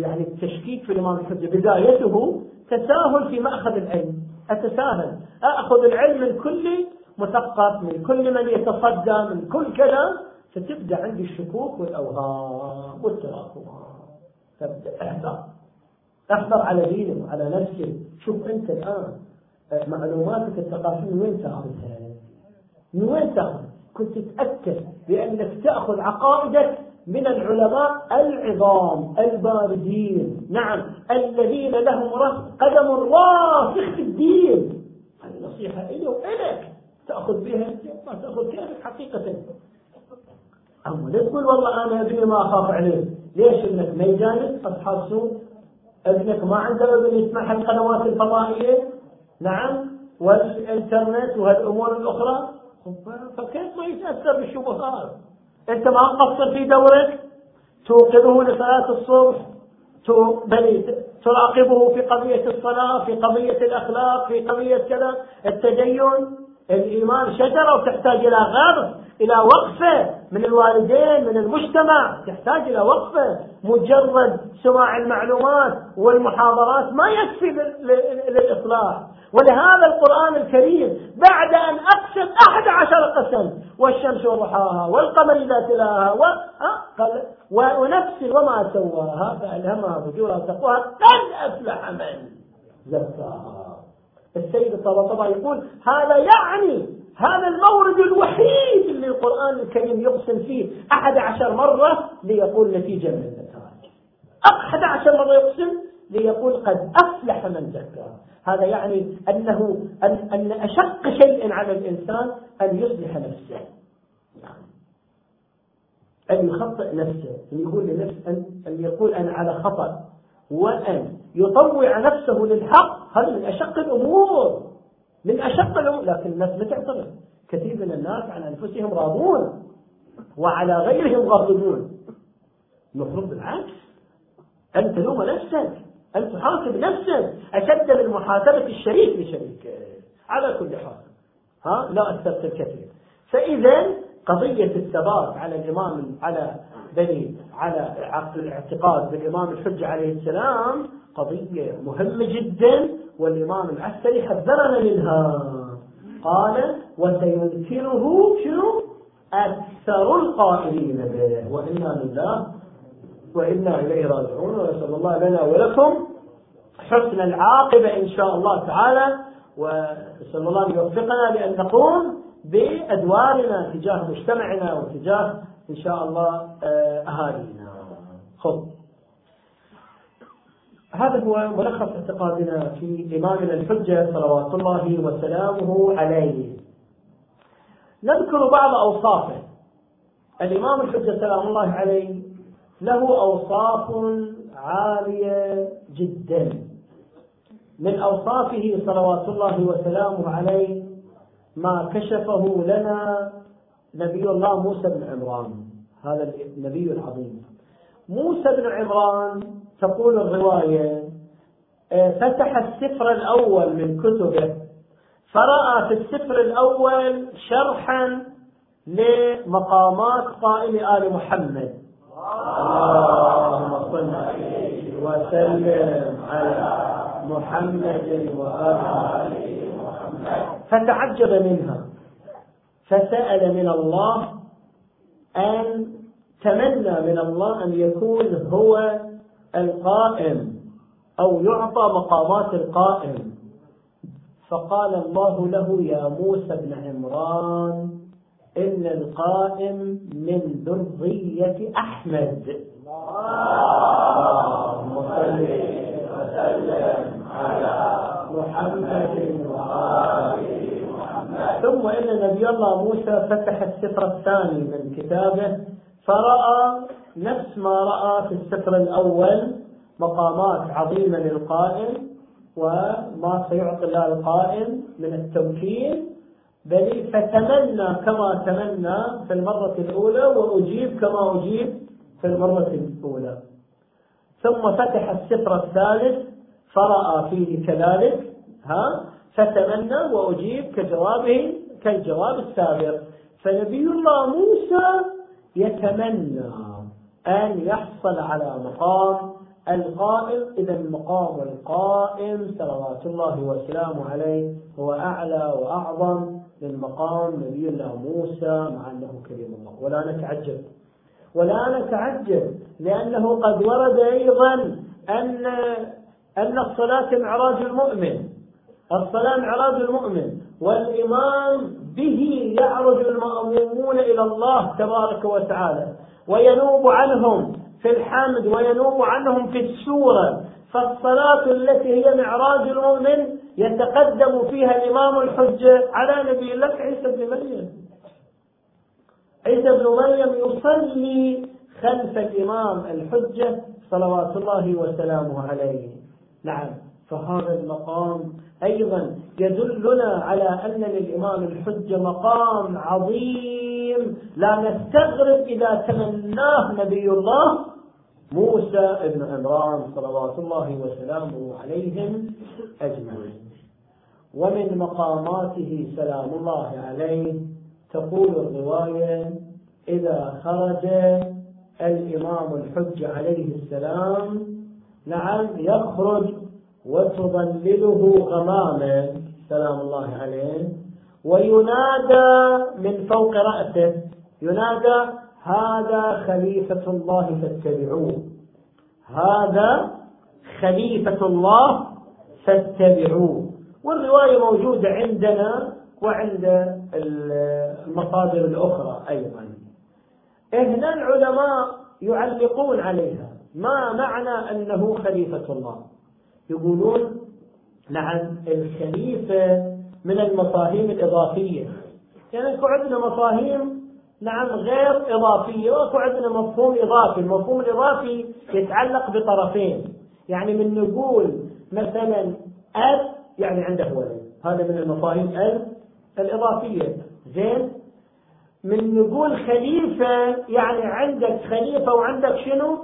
يعني التشكيك في الإمام الحجة بدايته تساهل في مأخذ العلم. أتساهل. أخذ العلم من كل مثقف من كل من يتصدى من كل كلام. فتبدأ عندي الشكوك والأوهام والتراكمات. تبدأ احذر احذر على دينك وعلى نفسك. شوف أنت الآن معلوماتك الثقافية من وين تأخذها من وين تأخذ؟ كنت تتأكد بأنك تأخذ عقائدك من العلماء العظام الباردين. نعم الذين لهم قدم راسخ في الدين. هذه نصيحة إلي وإلك تأخذ بها ما تأخذ كيفك حقيقة. لا تقول والله أنا ابني ما أخاف عليه. ليش ابنك ما يجانس أصحاب سوء. ابنك ما عنده ابن يسمع القنوات الفضائية. نعم. والإنترنت وهالأمور الأخرى. فكيف ما يتأثر بالشبهات؟ أنت ما مقصر في دورك؟ توقظه لصلاة الصبح. تراقبه في قضية الصلاة في قضية الأخلاق في قضية كذا. التدين الإيمان شجرة وتحتاج إلى غرس إلى وقفة من الوالدين من المجتمع تحتاج إلى وقفة. مجرد سماع المعلومات والمحاضرات ما يكفي للإصلاح ولهذا القرآن الكريم بعد أن أقسم أحد عشر قسم والشمس وضحاها والقمر إذا تلاها و... ونفس وما سواها فألهمها فجورها تقواها قد أفلح من زكاها. السيد الطبطبة يقول هذا يعني هذا المورد الوحيد اللي القرآن الكريم يقسم فيه أحد عشر مرة ليقول نتيجة من النتائج أحد عشر مرة يقسم ليقول قد أفلح من زكاها هذا يعني أنه أن, أن أشق شيء على الإنسان أن يصلح نفسه. يعني أن يخطئ نفسه. أن يقول لنفسه أن, أن يقول أنا على خطأ. وأن يطوع نفسه للحق. هذا من أشق الأمور. من أشق الأمور لكن الناس ما تعترف كثير من الناس عن أنفسهم راضون وعلى غيرهم غاضبون. المفروض بالعكس. أن تلوم نفسك. أن تحاسب نفسك. أشد من محاسبة الشريك لشريكه على كل حال. ها؟ لا أثرت الكثير فإذا قضية الثبات على الإمام على بني على الاعتقاد بالإمام الحجة عليه السلام قضية مهمة جدا والإمام العسكري حذرنا منها. قال وسينكره شنو؟ أكثر القائلين به. وإنا لله وإنا إليه راجعون. ونسأل الله لنا ولكم حسن العاقبة إن شاء الله تعالى. ونسأل الله أن يوفقنا لأن نقوم بأدوارنا تجاه مجتمعنا وتجاه إن شاء الله آه، أهالينا. خذ هذا هو ملخص اعتقادنا في إمامنا الحجة صلوات الله وسلامه عليه. نذكر بعض أوصافه. الإمام الحجة سلام الله عليه له أوصاف عالية جدا. من أوصافه صلوات الله وسلامه عليه ما كشفه لنا نبي الله موسى بن عمران. هذا النبي العظيم. موسى بن عمران تقول الرواية آه، فتح السفر الأول من كتبه فرأى في السفر الأول شرحا لمقامات قائل آل محمد. اللهم صل وسلم على محمد وآل محمد. فتعجب منها. فسأل من الله أن تمنى من الله أن يكون هو القائم أو يعطى مقامات القائم. فقال الله له يا موسى بن عمران إن القائم من ذرية أحمد. اللهم صل وسلم على محمد وآل ثم إن نبي الله موسى فتح السفر الثاني من كتابه فرأى نفس ما رأى في السفر الأول مقامات عظيمة للقائم وما سيعطي الله القائم من التوكيل بل فتمنى كما تمنى في المرة الأولى وأجيب كما أجيب في المرة الأولى. ثم فتح السفر الثالث فرأى فيه كذلك ها؟ فتمنى وأجيب كجوابه كالجواب السابق. فنبي الله موسى يتمنى أن يحصل على مقام القائم إذا المقام القائم صلوات الله وسلامه عليه هو أعلى وأعظم من مقام نبي الله موسى مع أنه كريم الله. ولا نتعجب. ولا نتعجب لأنه قد ورد أيضا أن أن الصلاة معراج المؤمن الصلاة معراج المؤمن. والإمام به يعرج المأمومون إلى الله تبارك وتعالى. وينوب عنهم في الحمد وينوب عنهم في السورة فالصلاة التي هي معراج المؤمن يتقدم فيها الإمام الحجة على نبي الله عيسى بن مريم. عيسى بن مريم يصلي خلف الإمام الحجة صلوات الله وسلامه عليه. نعم. فهذا المقام أيضا يدلنا على أن للإمام الحجة مقام عظيم. لا نستغرب إذا تمناه نبي الله موسى بن عمران صلوات الله وسلامه عليهم أجمعين. ومن مقاماته سلام الله عليه. تقول الرواية إذا خرج الإمام الحج عليه السلام نعم يخرج وتظلله غماما سلام الله عليه. وينادى من فوق رأسه ينادى هذا خليفة الله فاتبعوه هذا خليفة الله فاتبعوه. والرواية موجودة عندنا وعند المصادر الأخرى أيضا. هنا العلماء يعلقون عليها. ما معنى أنه خليفة الله؟ يقولون نعم الخليفة من المفاهيم الإضافية. يعني اكو عندنا مفاهيم نعم غير إضافية واكو عندنا مفهوم إضافي المفهوم الإضافي يتعلق بطرفين. يعني من نقول مثلا أب يعني عنده ولد. هذا من المفاهيم الإضافية. زين؟ من نقول خليفة يعني عندك خليفة وعندك شنو؟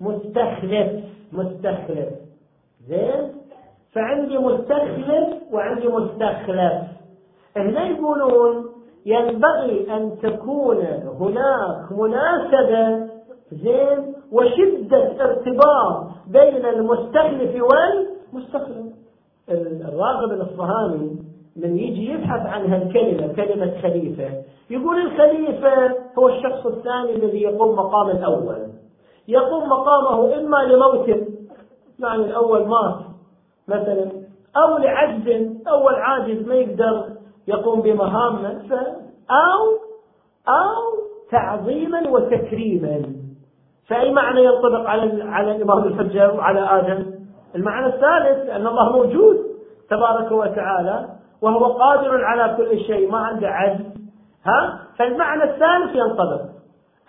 مستخلف مستخلف. زين فعندي مستخلف وعندي مستخلف. هنا يقولون ينبغي أن تكون هناك مناسبة زين وشدة ارتباط بين المستخلف والمستخلف. الراغب الأصفهاني من يجي يبحث عن هالكلمة كلمة خليفة. يقول الخليفة هو الشخص الثاني الذي يقوم مقام الأول. يقوم مقامه إما لموت يعني الأول مات مثلا. أو لعجز أول عاجز ما يقدر يقوم بمهامه أو أو تعظيما وتكريما. فأي معنى ينطبق على على الإمام الحجة وعلى آدم؟ المعنى الثالث أن الله موجود تبارك وتعالى وهو قادر على كل شيء ما عنده عجز. ها؟ فالمعنى الثالث ينطبق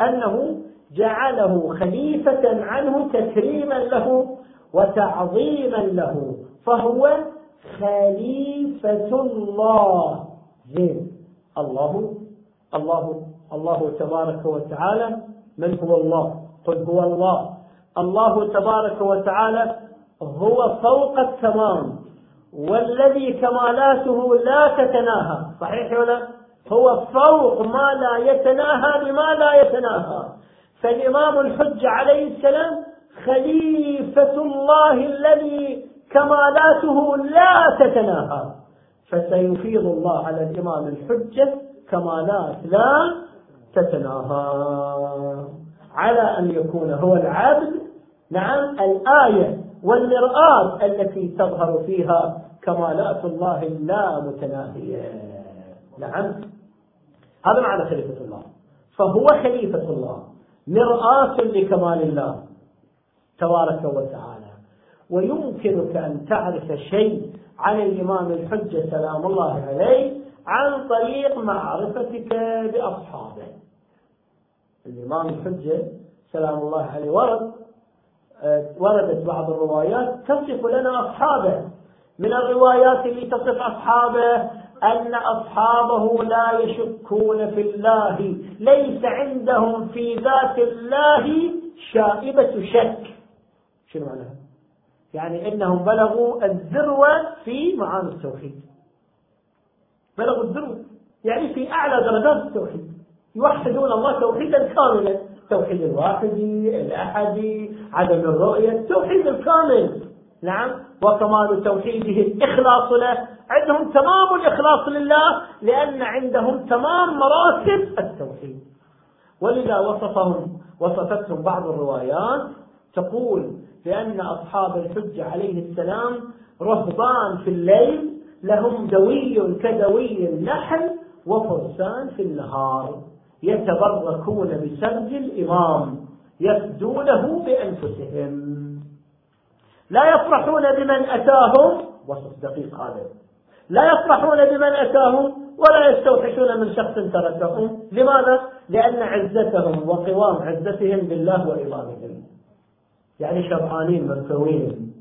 أنه جعله خليفة عنه تكريما له وتعظيما له فهو خليفة الله. زين. الله الله الله تبارك وتعالى. من هو الله؟ قل هو الله. الله تبارك وتعالى هو فوق التمام. والذي كمالاته لا تتناهى. صحيح ولا هو فوق ما لا يتناهى بما لا يتناهى. فالإمام الحج عليه السلام خليفة الله الذي كمالاته لا تتناهى. فسيفيض الله على الإمام الحجة كمالات لا تتناهى. على أن يكون هو العبد نعم الآية والمرآة التي تظهر فيها كمالات الله اللا متناهية. نعم. هذا معنى خليفة الله. فهو خليفة الله. مرآة لكمال الله. تبارك وتعالى. ويمكنك أن تعرف شيء عن الإمام الحجة سلام الله عليه عن طريق معرفتك بأصحابه. الإمام الحجة سلام الله عليه ورد وردت بعض الروايات تصف لنا أصحابه. من الروايات اللي تصف أصحابه أن أصحابه لا يشكون في الله ليس عندهم في ذات الله شائبة شك. شنو معناها؟ يعني إنهم بلغوا الذروة في معاني التوحيد. بلغوا الذروة. يعني في أعلى درجات التوحيد. يوحدون الله توحيدا كاملا. توحيد الواحدي الاحدي عدم الرؤية. التوحيد الكامل. نعم. وكمال توحيده الإخلاص له. عندهم تمام الإخلاص لله لأن عندهم تمام مراتب التوحيد. ولذا وصفهم وصفتهم بعض الروايات تقول بأن أصحاب الحج عليه السلام رهبان في الليل لهم دوي كدوي النحل وفرسان في النهار يتبركون بسرج الإمام يفدونه بأنفسهم. لا يفرحون بمن أتاهم وصف دقيق هذا لا يفرحون بمن أتاهم ولا يستوحشون من شخص تركهم. لماذا؟ لأن عزتهم وقوام عزتهم بالله وإمامهم. يعني شبعانين مركوين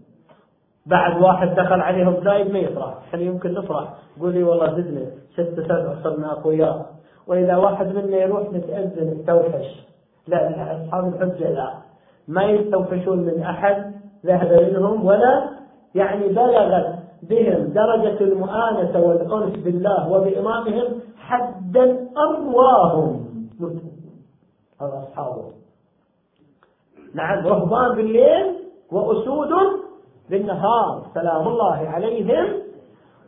بعد واحد دخل عليهم زايد ما يفرح. إحنا يمكن نفرح. يقول لي والله زدنا ستة سبع صرنا اقوياء وإذا واحد منا يروح نتأذن نستوحش لا لا أصحاب الحجة لا. ما يستوحشون من أحد ذهب منهم ولا يعني بلغت بهم درجة المؤانسة والأنس بالله وبإمامهم حدا أرواهم. هذا أصحابه نعم رهبان بالليل وأسود بالنهار. سلام الله عليهم.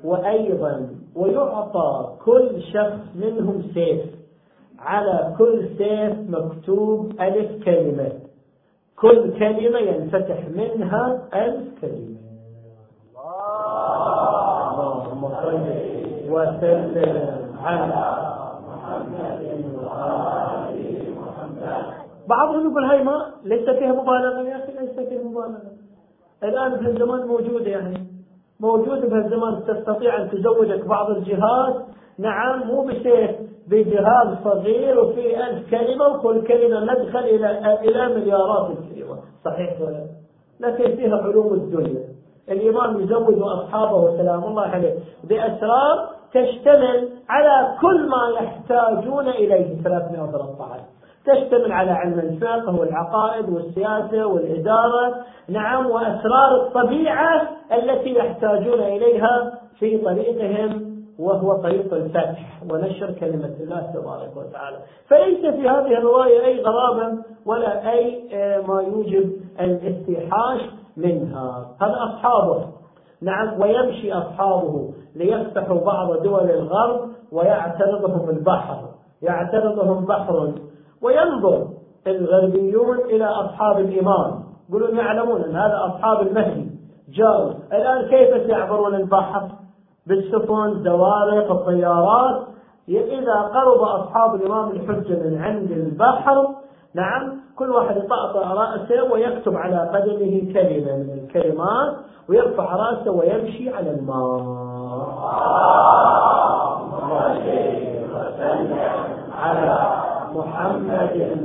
وأيضا ويعطى كل شخص منهم سيف. على كل سيف مكتوب ألف كلمة. كل كلمة ينفتح منها ألف كلمة. اللهم صل وسلم على بعضهم يقول هاي ما ليس فيها مبالغة يا أخي ليس فيها مبالغة. الآن في الزمان موجودة يعني موجودة في الزمان تستطيع أن تزوجك بعض الجهات. نعم مو بسيف بجهاز صغير وفي ألف كلمة وكل كلمة مدخل إلى إلى مليارات الكلمات. صحيح ولا لكن فيها علوم الدنيا. الإمام يزوج أصحابه سلام الله عليه بأسرار تشتمل على كل ما يحتاجون إليه. 313 تشتمل على علم الفقه والعقائد والسياسة والإدارة نعم وأسرار الطبيعة التي يحتاجون إليها في طريقهم وهو طريق الفتح ونشر كلمة الله تبارك وتعالى. فليس في هذه الرواية أي غرابة ولا أي آه، ما يوجب الاستيحاش منها. هذا أصحابه. نعم ويمشي أصحابه ليفتحوا بعض دول الغرب ويعترضهم البحر. يعترضهم بحر. وينظر الغربيون إلى أصحاب الإمام يقولون يعلمون أن هذا أصحاب المهدي. جاءوا. الآن كيف سيعبرون البحر؟ بالسفن زوارق الطيارات. إذا قرب أصحاب الإمام الحجة من عند البحر نعم كل واحد يطأطأ رأسه ويكتب على قدمه كلمة من الكلمات ويرفع رأسه ويمشي على الماء. على محمد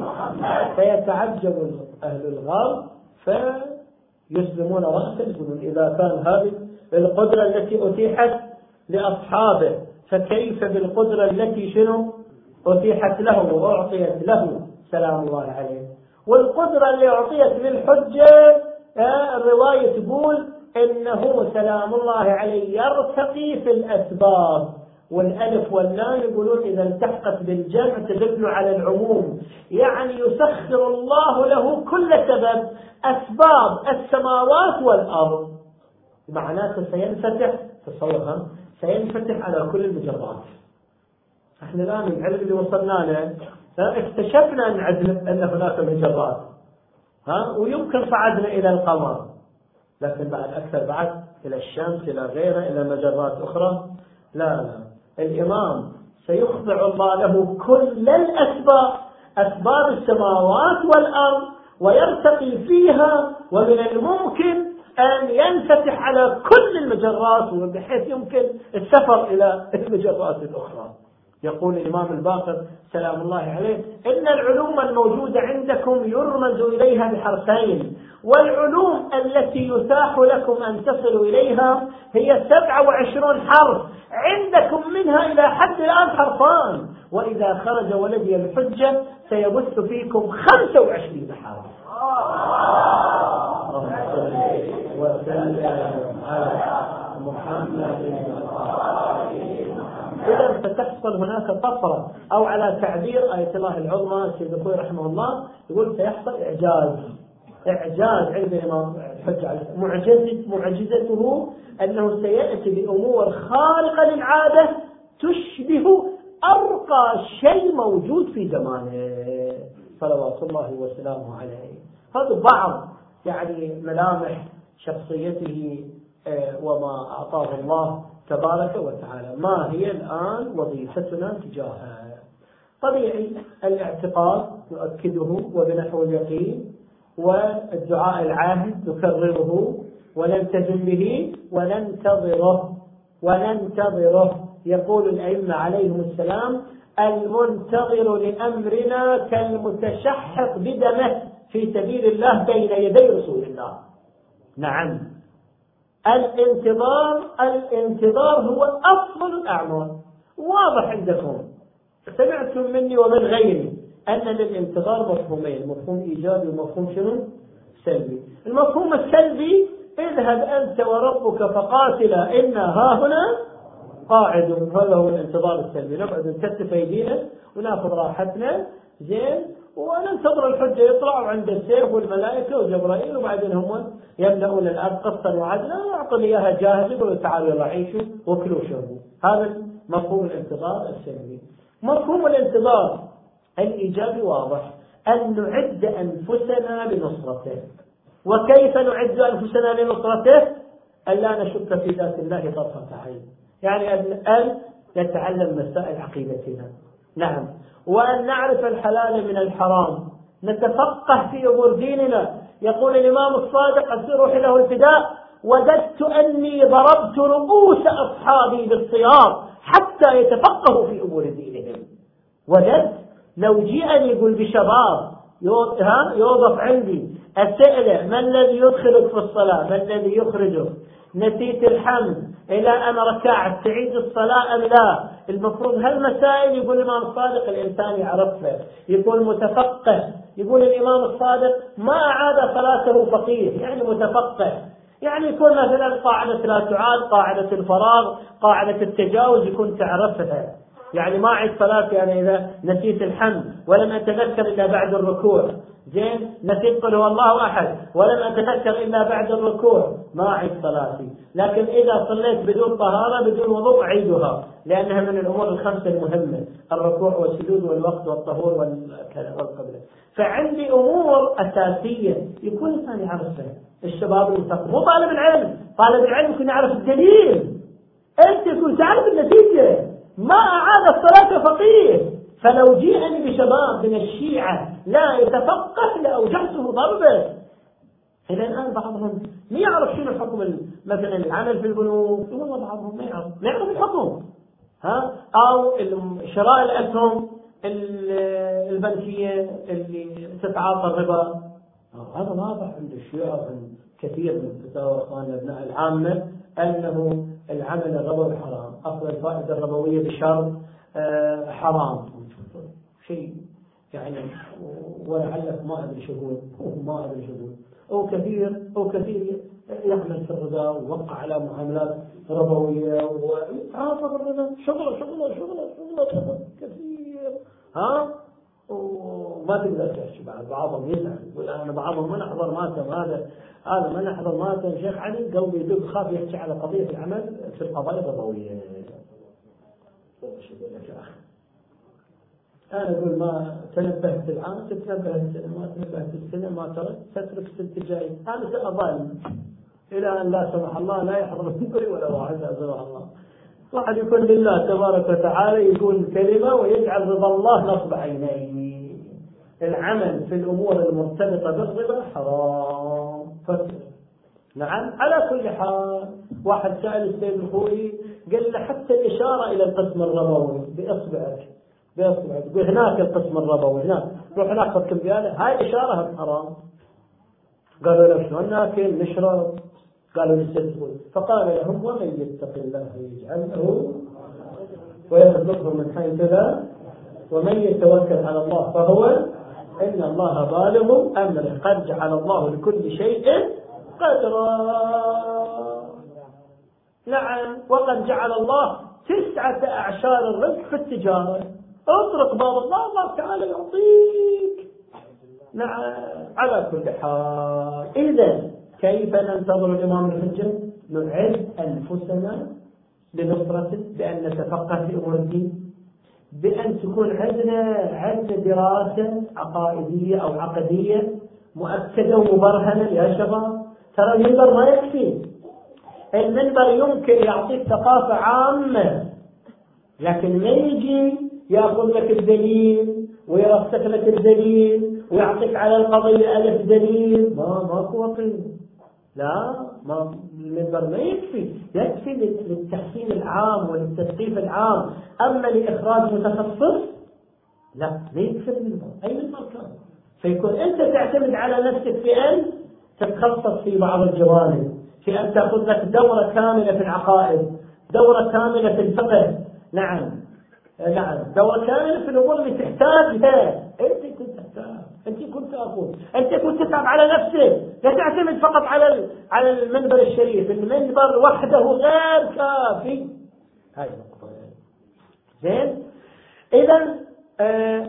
محمد فيتعجب أهل الغرب فيسلمون رأسا إذا كان هذه القدرة التي أتيحت لأصحابه فكيف بالقدرة التي شنو؟ أتيحت له وأعطيت له سلام الله عليه. والقدرة اللي أعطيت للحجة آه، الرواية تقول إنه سلام الله عليه يرتقي في الأسباب. والألف واللام يقولون إذا التحقت بالجمع تدل على العموم. يعني يسخر الله له كل سبب أسباب السماوات والأرض. معناته سينفتح تصورها سينفتح على كل المجرات. إحنا الآن العلم اللي وصلنا له اكتشفنا أن, أن هناك مجرات. ها ويمكن صعدنا إلى القمر. لكن بعد أكثر بعد إلى الشمس إلى غيرها إلى مجرات أخرى. لا لا. الإمام سيخضع الله له كل الأسباب أسباب السماوات والأرض ويرتقي فيها ومن الممكن أن ينفتح على كل المجرات بحيث يمكن السفر إلى المجرات الأخرى. يقول الإمام الباقر سلام الله عليه إن العلوم الموجودة عندكم يرمز إليها بحرفين. والعلوم التي يتاح لكم أن تصلوا إليها هي سبعة وعشرون حرف. عندكم منها إلى حد الآن حرفان. وإذا خرج ولدي الحجة سيبث فيكم خمسة وعشرين حرف. إذا ستحصل هناك طفرة أو على تعبير آية الله العظمى السيد رحمه الله يقول سيحصل إعجاز. إعجاز عند الإمام الحجة معجزة معجزته أنه سيأتي بأمور خارقة للعادة تشبه أرقى شيء موجود في زمانه. صلوات الله وسلامه عليه. هذا بعض يعني ملامح شخصيته آه، وما أعطاه الله تبارك وتعالى. ما هي الآن وظيفتنا تجاهها طبيعي الاعتقاد نؤكده وبنحو اليقين والدعاء العاهد نكرره ونلتزم به وننتظره وننتظره. يقول الأئمة عليهم السلام المنتظر لأمرنا كالمتشحق بدمه في سبيل الله بين يدي رسول الله. نعم. الانتظار الانتظار هو أفضل الأعمال. واضح عندكم. سمعتم مني ومن غيري. أن للانتظار مفهومين مفهوم إيجابي ومفهوم شنو؟ سلبي. المفهوم السلبي اذهب أنت وربك فقاتلا إنا ها هنا قاعد هذا هو الانتظار السلبي. نقعد نكتف أيدينا ونأخذ راحتنا زين؟ وننتظر الحجة يطلع وعند السيف والملائكة وجبرائيل وبعدين هم يبدأون الآن قصة وعدلا. ويعطون إياها جاهزة يقولوا تعالوا يلا عيشوا وكلوا وشربوا. هذا مفهوم الانتظار السلبي. مفهوم الانتظار الإيجابي واضح. أن نعد أنفسنا لنصرته. وكيف نعد أنفسنا لنصرته؟ أن لا نشك في ذات الله طرفة عين. يعني أن نتعلم مسائل عقيدتنا. نعم. وأن نعرف الحلال من الحرام. نتفقه في أمور ديننا. يقول الإمام الصادق السر له الفداء وددت أني ضربت رؤوس أصحابي بالصيام حتى يتفقهوا في أمور دينهم. وددت لو جيءني يقول بشباب يوظف عندي. أسأله ما الذي يدخلك في الصلاة؟ ما الذي يخرجك؟ نسيت الحمد. إلى أن ركعت تعيد الصلاة أم لا؟ المفروض هالمسائل يقول الإمام الصادق الإنسان يعرفها. يقول متفقه. يقول الإمام الصادق ما أعاد صلاته فقيه. يعني متفقه. يعني يكون مثلا قاعدة لا تعاد قاعدة الفراغ قاعدة التجاوز يكون تعرفها. يعني ما أعيد صلاتي يعني أنا إذا نسيت الحمد ولم أتذكر إلا بعد الركوع. زين نسيت قل هو الله أحد ولم أتذكر إلا بعد الركوع. ما اعيد صلاتي. لكن إذا صليت بدون طهارة بدون وضوء اعيدها لأنها من الأمور الخمسه المهمة الركوع والسجود والوقت والطهور والقبلة. فعندي أمور أساسية يكون الإنسان يعرفها. الشباب المثقف مو طالب العلم. طالب العلم يكون يعرف الدليل. أنت يكون تعرف النتيجة. ما أعاد الصلاة فقيه. فلو جيءني بشباب من الشيعة لا يتفقه لأوجعته ضربة. إلى الآن بعضهم ما يعرف شنو حكم مثلا العمل في البنوك والله بعضهم ما يعرف ما يعرف الحكم. ها؟ أو شراء الأسهم البنكية اللي تتعاطى الربا. هذا واضح عند الشيعة كثير من فتاوى اخواننا ابناء العامة أنه العمل الربوي حرام، أصل الفائدة الربوية بشرط آه، حرام. شيء يعني ولعلك ما أدري شو ما أدري شو أو كثير أو كثير يعمل في الربا ووقع على معاملات ربوية ويتعاطى بالربا شغله شغله شغله شغله كثير. ها؟ وما تقدر تحكي بعد بعضهم يزعل يقول أنا بعضهم من احضر ماتم هذا هذا من احضر ماتم شيخ علي قلبي يدق خاف يحكي على قضية العمل في القضايا الربويه. يا أخي أنا أقول ما تنبهت الآن تتنبه ما تنبهت السنة ما ترك تترك السنة الجاية أنا سأظل إلى أن لا سمح الله لا يحضر منبري ولا واحد لا سمح الله. واحد يكون لله تبارك وتعالى يقول كلمة ويجعل رضا الله نصب عينيه. العمل في الأمور المرتبطة بالربا حرام. فكر. نعم على كل حال واحد سأل السيد الخوي قال له حتى الإشارة إلى القسم الربوي. بإصبعك بيصبح تقول هناك القسم الربوي هناك. روح هناك خذ كمبيالة. هاي إشارة حرام. قالوا له شلون؟ ناكل نشرب قالوا نستدفون فقال لهم ومن يتق الله يجعل له ويرزقه من حيث لا ومن يتوكل على الله فهو إن الله بالغ أمره. قد جعل الله لكل شيء قدرا. نعم. وقد جعل الله تسعة أعشار الرزق في التجارة. اطرق باب الله الله تعالى يعطيك. نعم. على كل حال. إذا كيف ننتظر الإمام الحجة نعد أنفسنا لنصرته بأن نتفقه في أمور الدين. بأن تكون عندنا عندنا دراسة عقائدية أو عقدية مؤكدة ومبرهنة يا شباب. ترى المنبر ما يكفي. المنبر يمكن يعطيك ثقافة عامة لكن ما يجي يأخذ لك الدليل ويرسخ لك الدليل ويعطيك على القضية ألف دليل. ما ماكو وقت. لا ما المنبر ما يكفي. يكفي للتحسين العام وللتثقيف العام. أما لإخراج متخصص لا ما يكفي المنبر أي منبر كان فيكون أنت تعتمد على نفسك في أن تتخصص في بعض الجوانب في أن تأخذ لك دورة كاملة في العقائد دورة كاملة في الفقه. نعم. نعم. دورة كاملة في الأمور اللي تحتاج لها أنت كنت تحتاج أنت كنت أقول. أنت كنت تتعب على نفسك. لا تعتمد فقط على على المنبر الشريف. المنبر وحده غير كافي. هاي النقطة. زين؟ إذا آه،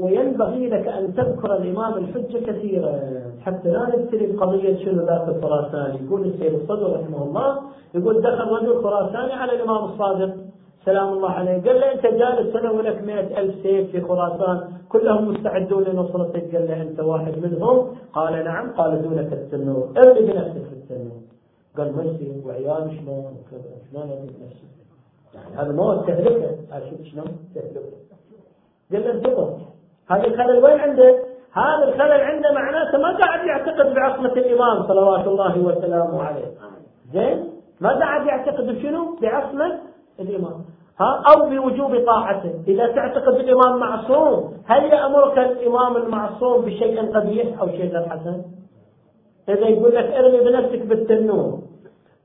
وينبغي لك أن تذكر الإمام الحجة كثيرا. حتى لا نبتلي بقضية شنو ذاك الخراساني يقول السيد الصدر رحمه الله يقول دخل رجل خراساني على الإمام الصادق. سلام الله عليه. قال له أنت جالس هنا ولك مئة ألف سيف في خراسان كلهم مستعدون لنصرتك قال له أنت واحد منهم؟ قال نعم. قال دونك التنور. ارمي بنفسك في التنور. قال يصير؟ وعيال شلون؟ وكذا. شلون ارمي بنفسي يعني هذا موت تهلكه. شوف شلون تهلكه. قال له انتظر هذا الخلل وين عنده؟ هذا الخلل عنده معناته ما قاعد يعتقد بعصمة الإمام صلوات الله وسلامه عليه. زين؟ ما قاعد يعتقد بشنو؟ بعصمة الإمام ها؟ أو بوجوب طاعته إذا تعتقد الإمام معصوم هل يأمرك الإمام المعصوم بشيء قبيح أو شيء حسن؟ إذا يقول لك ارمي بنفسك بالتنور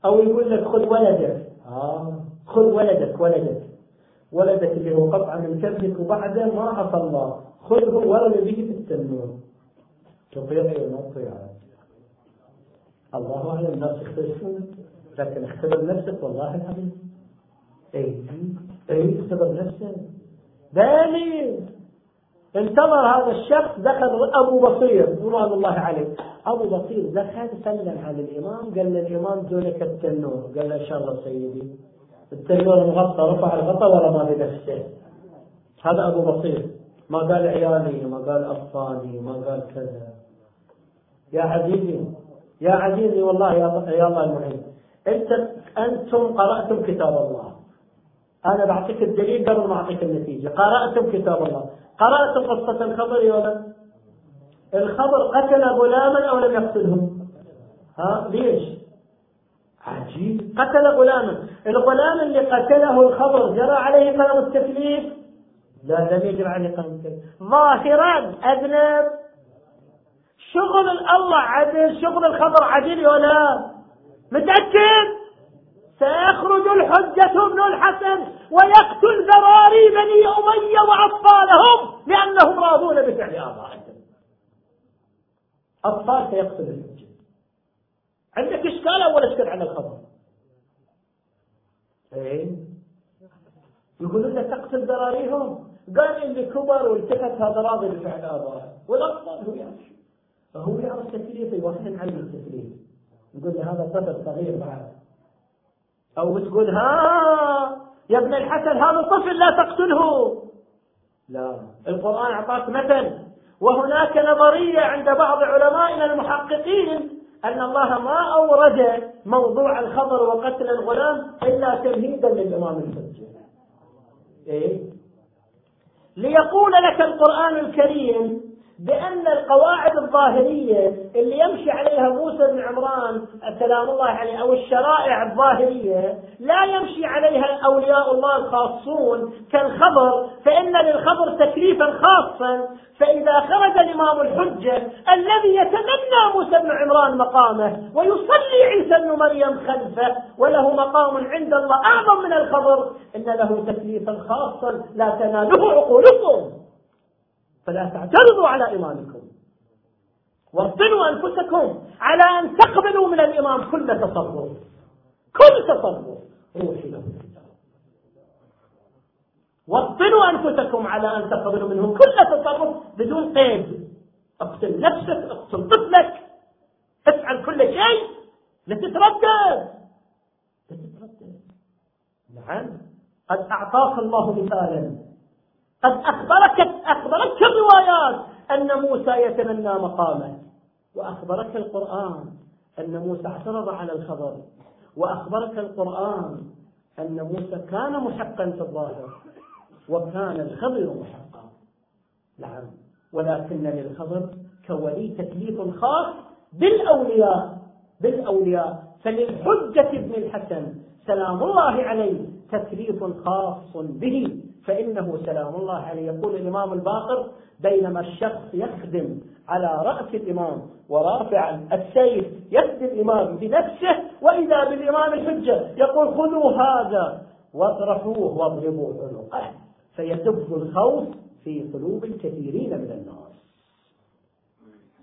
أو يقول لك خذ ولدك. آه خذ ولدك ولدك. ولدك اللي هو قطعة من كبدك وبعده ما عصى الله. خذه ورمي به في التنور. تطيع ولا تطيع الله أعلم. الناس يختلفون لكن اختبر نفسك والله العظيم. اي اي اختبر نفسك بالي انتظر هذا الشخص دخل أبو بصير رضوان الله عليه. أبو بصير دخل سلم على الإمام. قال للامام دونك التنور. قال له ان شاء الله سيدي. التنور مغطى رفع الغطاء ولا ما بنفسه هذا أبو بصير. ما قال عيالي ما قال أطفالي ما قال كذا. يا عزيزي يا عزيزي والله يا الله المعين. انت أنتم قرأتم كتاب الله. أنا بعطيك الدليل قبل ما أعطيك النتيجة. قرأتم كتاب الله. قرأتم قصة الخبر يا ولد؟ الخبر قتل غلاما أو لم يقتله ها؟ ليش؟ عجيب. قتل غلاما الغلام اللي قتله الخبر جرى عليه قلم التكليف؟ لا لم يجرى عليه قلم التكليف. ظاهرا اذنب شغل الله عدل شغل الخبر عدل ولا متأكد؟ سيخرج الحجة ابن الحسن ويقتل ذراري بني أمية وأطفالهم لأنهم راضون بفعل آبائهم أطفال سيقتل الحجة. عندك إشكال أول إشكال على الخبر؟ إيه. يقولون لك تقتل ذراريهم. قال اللي كبر والتفت هذا راضي بفعل آبائه والأطفال هو يعرف فهو يعرف تكليفه وإحنا نعلم التكليف. نقول له هذا طفل صغير بعد. أو تقول ها يا ابن الحسن هذا طفل لا تقتله. لا. القرآن أعطاك مثل. وهناك نظرية عند بعض علمائنا المحققين أن الله ما أورد موضوع الخبر وقتل الغلام إلا تمهيدا للإمام الحجة إيه؟ ليقول لك القرآن الكريم بأن القواعد الظاهرية اللي يمشي عليها موسى بن عمران سلام الله عليه أو الشرائع الظاهرية لا يمشي عليها أولياء الله الخاصون كالخبر فإن للخبر تكليفا خاصا. فإذا خرج الإمام الحجة الذي يتمنى موسى بن عمران مقامه ويصلي عيسى بن مريم خلفه وله مقام عند الله أعظم من الخبر إن له تكليفا خاصا لا تناله عقولكم. فلا تعترضوا على إمامكم وابطلوا أنفسكم على أن تقبلوا من الإمام كل تصرف. كل تصرف. روحي له وابطلوا أنفسكم على أن تقبلوا منهم كل تصرف بدون قيد. اقتل نفسك اقتل طفلك. افعل كل شيء لا تتردد لا تتردد نعم. قد أعطاك الله مثالا. قد أخبرك أخبرتك الروايات أن موسى يتمنى مقامه وأخبرك القرآن أن موسى اعترض على الخبر. وأخبرك القرآن أن موسى كان محقا في الظاهر. وكان الخبر محقا. نعم. ولكن للخبر كولي تكليف خاص بالأولياء. بالأولياء. فللحجة ابن الحسن سلام الله عليه تكليف خاص به. فإنه سلام الله عليه. يقول الإمام الباقر بينما الشخص يخدم على رأس الإمام ورافعا السيف يخدم الإمام بنفسه وإذا بالإمام الحجة يقول خذوا هذا واطرحوه واضربوا عنقه. فيدب الخوف في قلوب الكثيرين من الناس.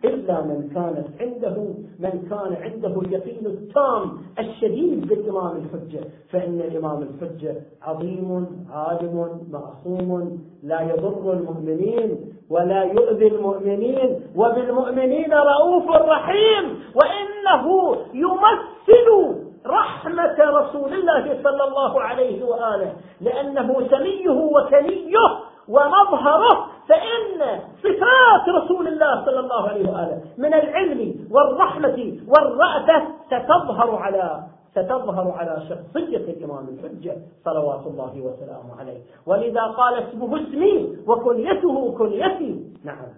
إلا من كانت عنده من كان عنده اليقين التام الشديد بالإمام الحجة. فإن الإمام الحجة عظيم عالم معصوم لا يضر المؤمنين ولا يؤذي المؤمنين. وبالمؤمنين رؤوف رحيم. وإنه يمثل رحمة رسول الله صلى الله عليه وآله. لأنه سميه وكنيه ومظهره فإن صفات رسول الله صلى الله عليه وآله من العلم والرحمة والرأفة ستظهر على ستظهر على شخصية الإمام الحجة صلوات الله وسلامه عليه. ولذا قال اسمه اسمي وكنيته كنيتي. نعم.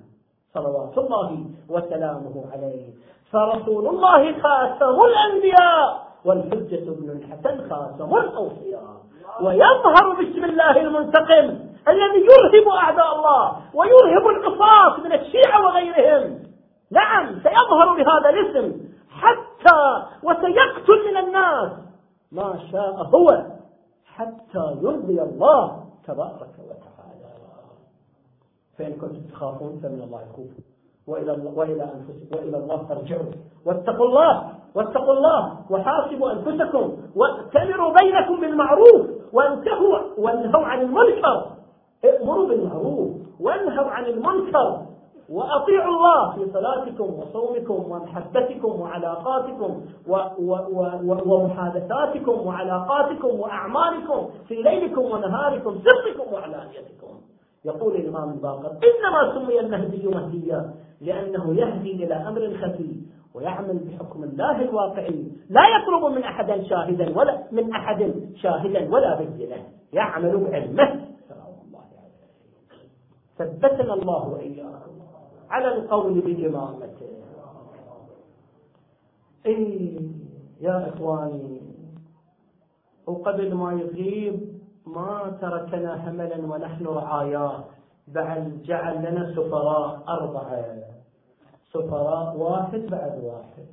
صلوات الله وسلامه عليه. فرسول الله خاتم الأنبياء والحجة ابن الحسن خاتم الأوصياء. ويظهر بسم الله المنتقم الذي يرهب أعداء الله ويرهب العصاة من الشيعة وغيرهم. نعم سيظهر بهذا الاسم حتى وسيقتل من الناس ما شاء هو حتى يرضي الله تبارك وتعالى. فإن كنتم تخافون فمن الله خوف وإلى وإلى أنفسكم وإلى الله ترجعوا واتقوا الله واتقوا الله وحاسبوا أنفسكم واتمروا بينكم بالمعروف وانتهوا وانهوا عن المنكر. ائمروا بالمعروف وانهوا عن المنكر وأطيعوا الله في صلاتكم وصومكم ومحبتكم وعلاقاتكم ومحادثاتكم وعلاقاتكم وأعمالكم في ليلكم ونهاركم سركم وعلانيتكم. يقول الإمام الباقر إنما سمي المهدي مهديا لأنه يهدي إلى أمر خفي ويعمل بحكم الله الواقعي لا يطلب من احد شاهدا ولا من أحد شاهدا ولا بينا يعمل بعلمه. ثبتنا الله وإياكم على القول بإمامته إيه يا إخواني وقبل ما يغيب ما تركنا هملا ونحن رعاياه بل جعل لنا سفراء أربعة. سفراء واحد بعد واحد.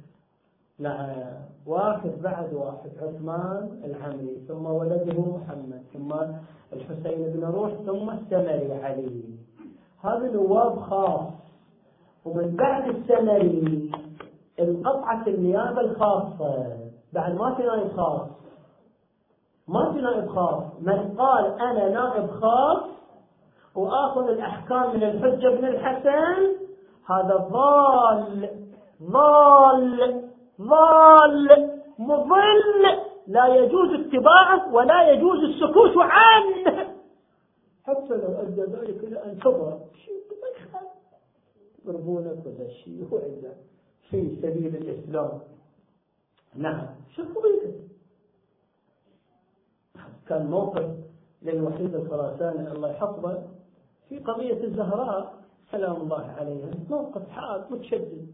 نعم واحد بعد واحد. عثمان العمري ثم ولده محمد ثم الحسين بن روح ثم السمري علي. هذا نواب خاص. ومن بعد السمري انقطعت النيابة الخاصة. بعد ما في نائب خاص. ما في نائب خاص. من قال أنا نائب خاص وآخذ الأحكام من الحجة بن الحسن هذا ضال ضال ضال مضل. لا يجوز اتباعه ولا يجوز السكوت عنه. حتى لو أدى ذلك إلى أن تضرب يضربونك ولا شيء. وإلا في سبيل الإسلام. نعم. شو قضيته كان موقف للوحيد الخراساني الله يحفظه في قضية الزهراء سلام الله عليها. موقف حاد متشدد.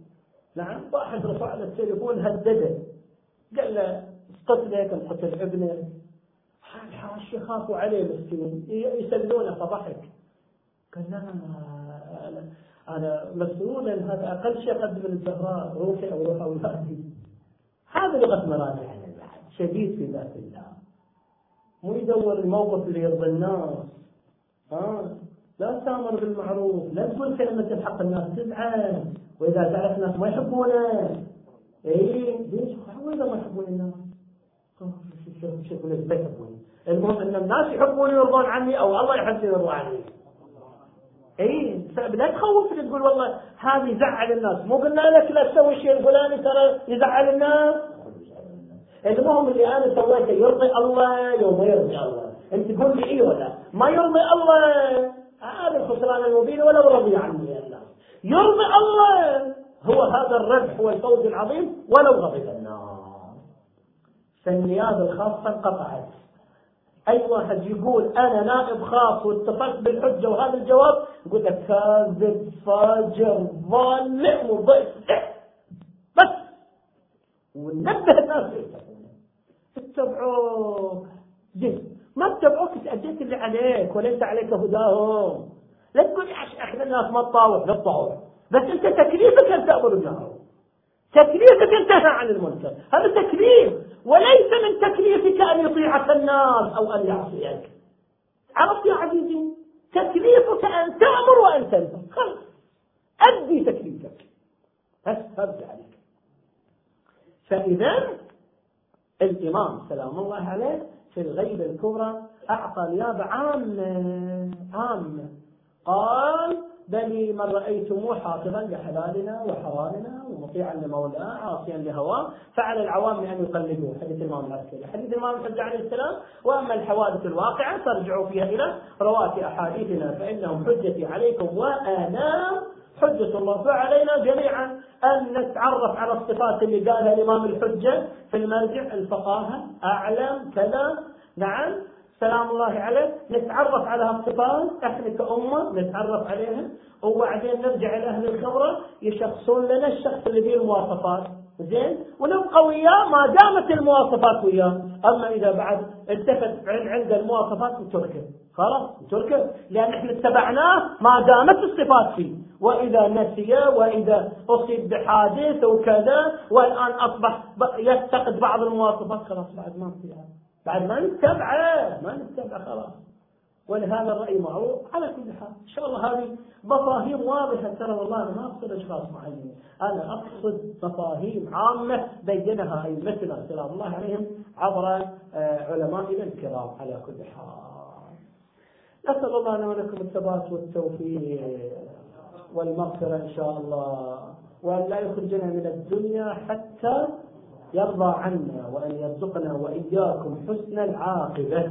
نعم. واحد رفع له التليفون هدده. قال له قتلك قتل ابنك الحاش يخافوا عليه مسكين يسلونه فضحك قال لا أنا, أنا مسؤول هذا أقل شيء أقدم للزهراء روحي أو روح أولادي. هذا لغة مراجع شديد في ذات الله. مو يدور الموقف اللي يرضي الناس. ها؟ لا تأمر بالمعروف لا تقول كلمة الحق الناس تزعل. وإذا تعرف الناس ما يحبونه اي ليش؟ ما يحبون الناس. شوف شوف ما يحبون المهم إن الناس يحبوني ويرضون عني أو الله يحب يرضى عني. إي لا تخوفني تقول والله هذا يزعل الناس. مو قلنا لك لا تسوي الشيء الفلاني ترى يزعل الناس. المهم اللي أنا سويته يرضي الله لو ما يرضي الله. أنت تقول لي إيه ولا؟ ما يرضي الله. هذا الخسران المبين ولو رضي عني الناس يرضي الله. هو هذا الربح والفوز العظيم ولو غضب الناس. فالنيابه الخاصة انقطعت. أي واحد يقول أنا نائب خاص واتصلت بالحجة وهذا الجواب يقول لك كاذب فاجر ظالم مضيف بس. وننبه الناس. اتبعوك زين ما اتبعوك أديت اللي عليك؟ وليس عليك هداهم. لا تقول إحنا الناس ما تطاوع لا تطاوع بس أنت تكليفك أن تأمر بالمعروف تكليفك ان تنهى عن المنكر. هذا تكليف. وليس من تكليفك أن يطيعك الناس أو أن يعصيك. عرفت يا عزيزي؟ تكليفك أن تأمر وأن تنهى خلاص. أدي تكليفك. بس هرجع عليك. فإذا الإمام سلام الله عليه في الغيبة الكبرى أعطى نيابة عامة عامة. قال بل من رأيتموه حافظا لحلالنا وحرامنا ومطيعا لمولاه عاصيا لهواه. فعلى العوام أن يقلدوه. حديث الإمام العسكري حديث الإمام الحج عليه السلام وأما الحوادث الواقعة فارجعوا فيها إلى رواة أحاديثنا فإنهم حجتي عليكم وأنا حجة الله فعلينا جميعا. أن نتعرف على الصفات اللي قالها الإمام الحجة في المرجع. الفقاهة أعلم كذا. نعم. سلام الله عليه. نتعرف على هالصفات إحنا كأمة نتعرف عليها وبعدين نرجع إلى أهل الخبرة يشخصون لنا الشخص اللي فيه المواصفات. زين؟ ونبقى وياه ما دامت المواصفات وياه. أما إذا بعد التفت عند المواصفات نتركه خلاص نتركه لأن إحنا اتبعناه ما دامت الصفات فيه. وإذا نسي وإذا أصيب بحادث وكذا والآن أصبح يفتقد بعض المواصفات. خلاص بعد ما فيها بعد ما نتبعه ما نتبعه خلاص. ولهذا الرأي معروف. على كل حال إن شاء الله هذه مفاهيم واضحة. ترى والله أنا ما أقصد أشخاص معينين. أنا أقصد مفاهيم عامة بينها أئمتنا سلام الله عليهم عبر آه، علمائنا الكرام. على كل حال. نسأل الله لنا ولكم الثبات والتوفيق والمغفرة إن شاء الله. وأن لا يخرجنا من الدنيا حتى يرضى عنا وأن يرزقنا وإياكم حسن العاقبة.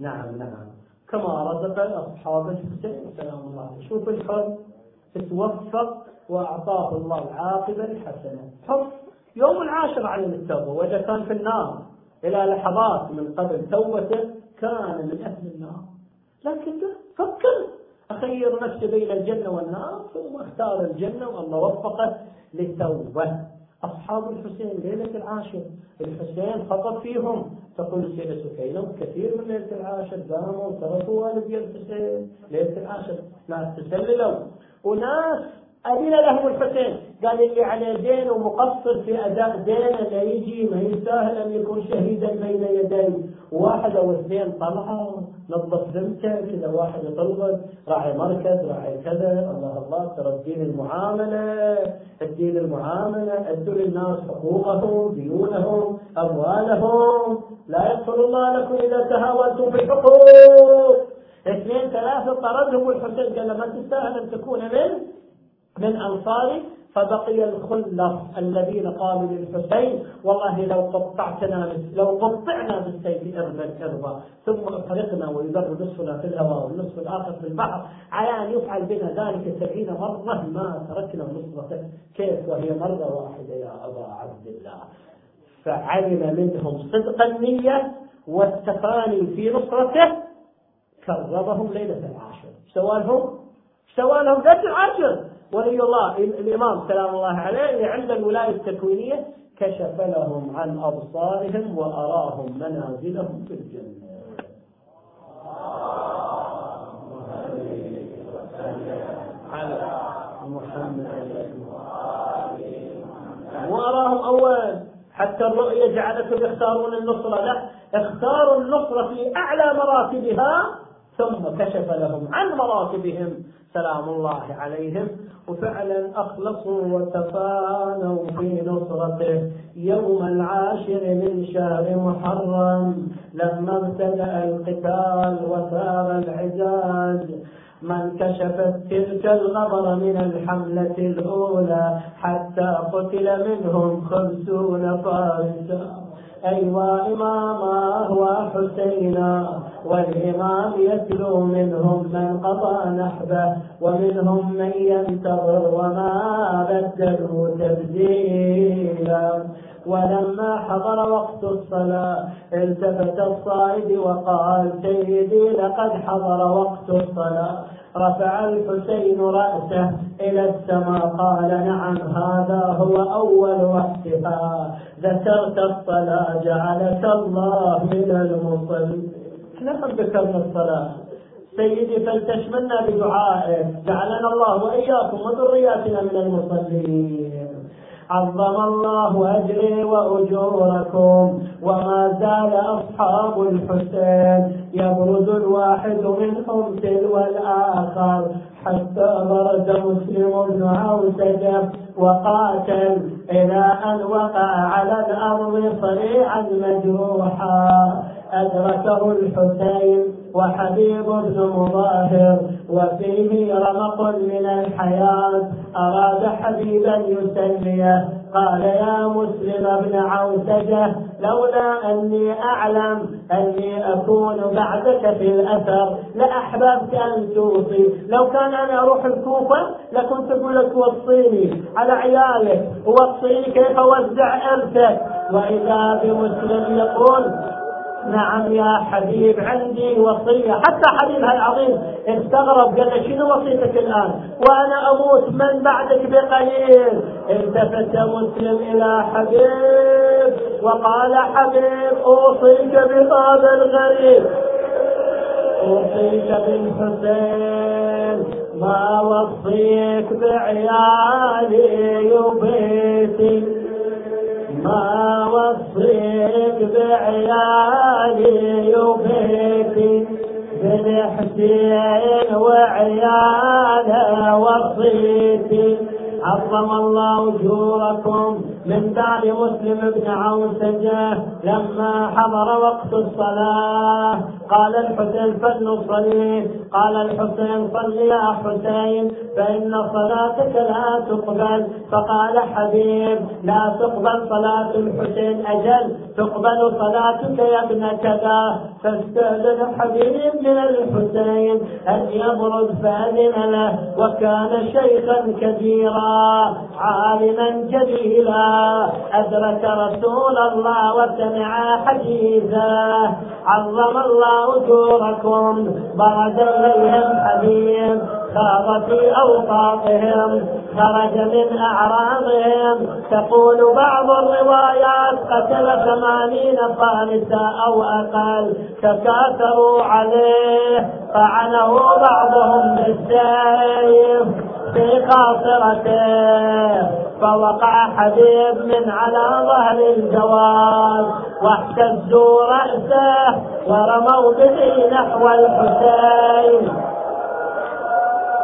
نعم نعم. كما رزق أصحاب الحسين سلام الله. شوف الحب توفق وأعطاه الله العاقبة الحسنة حب يوم العاشر على التوبة وإذا كان في النار إلى لحظات من قبل توبته كان من أهل النار. لكن فكر أخير نفسي بين الجنة والنار ثم اختار الجنة والله وفقه للتوبة. أصحاب الحسين ليلة العاشر. الحسين خطب فيهم. تقول السيدة سكينة كثير من ليلة العاشر قاموا وتركوا والدي الحسين. ليلة العاشر ناس تسللوا. وناس أذن لهم الحسين. قال اللي عليه دين ومقصر في أداء دينه لا يجي ما يستاهل أن يكون شهيدا بين يدي واحد أو اثنين طلعوا نظف ذمته كذا واحد يطلب راعي مركز راعي كذا. الله الله ترى الدين المعاملة. الدين المعاملة أدوا للناس حقوقهم ديونهم أموالهم. لا يغفر الله لكم إذا تهاونتم في الحقوق. اثنين ثلاثة طردهم الحسين قال ما تستاهل أن تكون من من أنصاري. فبقي الخلص الذين قالوا للحسين والله لو قطعتنا لو قطعنا بالسيف اربا اربا ثم احرقنا ويذر نصفنا في الهواء والنصف الآخر في البحر. على ان يفعل بنا ذلك سبعين مرة ما تركنا نصرته كيف وهي مرة واحدة يا أبا عبد الله؟ فعلم منهم صدق النية والتفاني في نصرته. كرمهم ليلة العاشر. سوى لهم سوى لهم ليلة العاشر. ولي الله الإمام سلام الله عليه اللي عند الولاية التكوينية كشف لهم عن أبصارهم وأراهم منازلهم في الجنة. على محمد وأراهم أول حتى الرؤية جعلتهم يختارون النصرة لا اختاروا النصرة في أعلى مراتبها ثم كشف لهم عن مراتبهم. سلام الله عليهم. وفعلا أخلصوا وتفانوا في نصرته. يوم العاشر من شهر محرم لما ابتدأ القتال وثار العجاز. من كشفت تلك الغبر من الحملة الأولى حتى قتل منهم خمسون فارسا. أيوا إماما وحسينا والإمام يتلو منهم من قضى نحبه ومنهم من ينتظر وما بدلوا تبديلا. ولما حضر وقت الصلاة التفت الصائد وقال سيدي لقد حضر وقت الصلاة. رفع الحسين رأسه إلى السماء قال نعم هذا هو أول وقتها. ذكرت الصلاة جعلك الله من المصلين. نحن ذكرنا الصلاة. سيدي فلتشملنا بدعائك. جعلنا الله وإياكم وذرياتنا من المصلين. عظم الله أجري وأجوركم وما زال أصحاب الحسين. يبرز الواحد منهم تلو الآخر حتى برز مسلم بن عوسجة وقاتل إلى أن وقع على الأرض صريعا مجروحا. أدركه الحسين وحبيب بن مظاهر وفيه رمق من الحياة. أراد حبيبا يسليه قال يا مسلم بن عوسجة لولا أني أعلم أني أكون بعدك في الأثر لأحببت أن توصي. لو كان أنا أروح الكوفة لكنت أقول لك وصيني على عيالك ووصيني كيف أوزع إرثك. وإذا بمسلم يقول نعم يا حبيب عندي وصية. حتى حبيبها العظيم استغرب قال شنو وصيتك الآن؟ وأنا أموت من بعدك بقليل. التفت مسلم إلى حبيب وقال حبيب أوصيك بهذا الغريب. أوصيك بالحسين ما وصيك بعيالي وبيتي. ما وصيك بعيالي وبيتي بالحسين وعياله وصيتي. عظم الله أجوركم من بعد مسلم بن عوسجه لما حضر وقت الصلاة. قال الحسين فلنصلي قال الحسين صل يا حسين فإن صلاتك لا تقبل. فقال حبيب لا تقبل صلاة الحسين أجل تقبل صلاتك يا ابن كذا فاستأذن حبيب من الحسين أن يبرد فأذن له وكان شيخا كبيرا عالما جليلا. أدرك رسول الله وسمع حديثه. عظم الله أجوركم. برد إليهم حبيب خاض في أوقاتهم خرج من أعراضهم. تقول بعض الروايات قتل ثمانين فارسا أو أقل. تكاثروا عليه. طعنه بعضهم بالسيف. في خاطرته فوقع حبيب من على ظهر الجواد واحتزوا رأسه ورموا به نحو الحسين.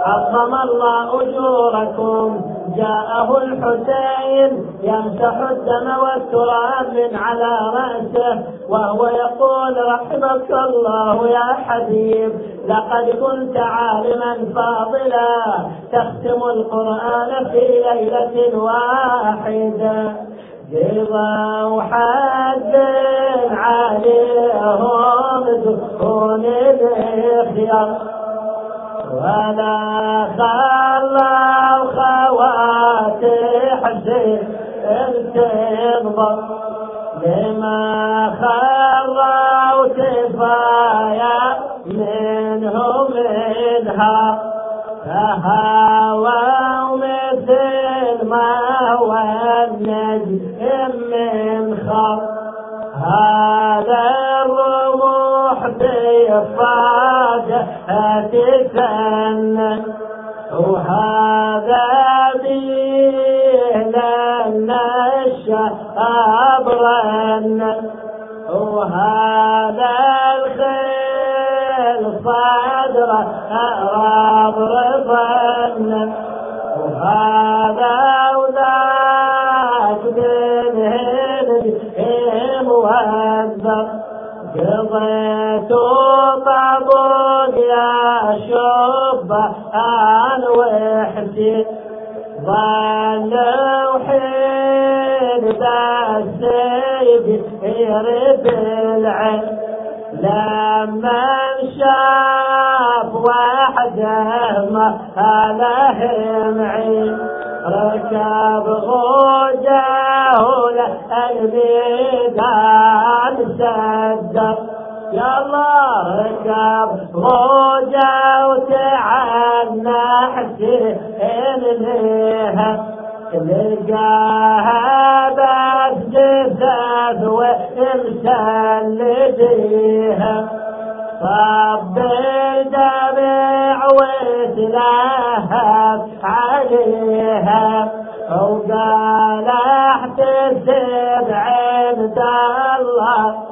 عظم الله أجوركم. جاءه الحسين يمسح الدم والتراب من على رأسه وهو يقول رحمك الله يا حبيب لقد كنت عالما فاضلا. تختم القرآن في ليلة واحدة. رضا وحد عليهم دخول الاختيار ولا خلى الخواتح تنضم لما خلوا كفايا منهم منها. فهاووا مثل ما هو النجم من خط هذا بفاجأة تفنن وهذا به لنا الشاب رن. وهذا الخيل صدره رضربن وهذا ظل وحيد بالسيد يرد العين لما شاف وحده ما له معين ركب غوجه الميدان سدر الله ركب غوجه وتعنى حسين إليها. تلقاها بعد جثث لديها صب الدمع وتلهب عليها. وقال احتسب عند الله.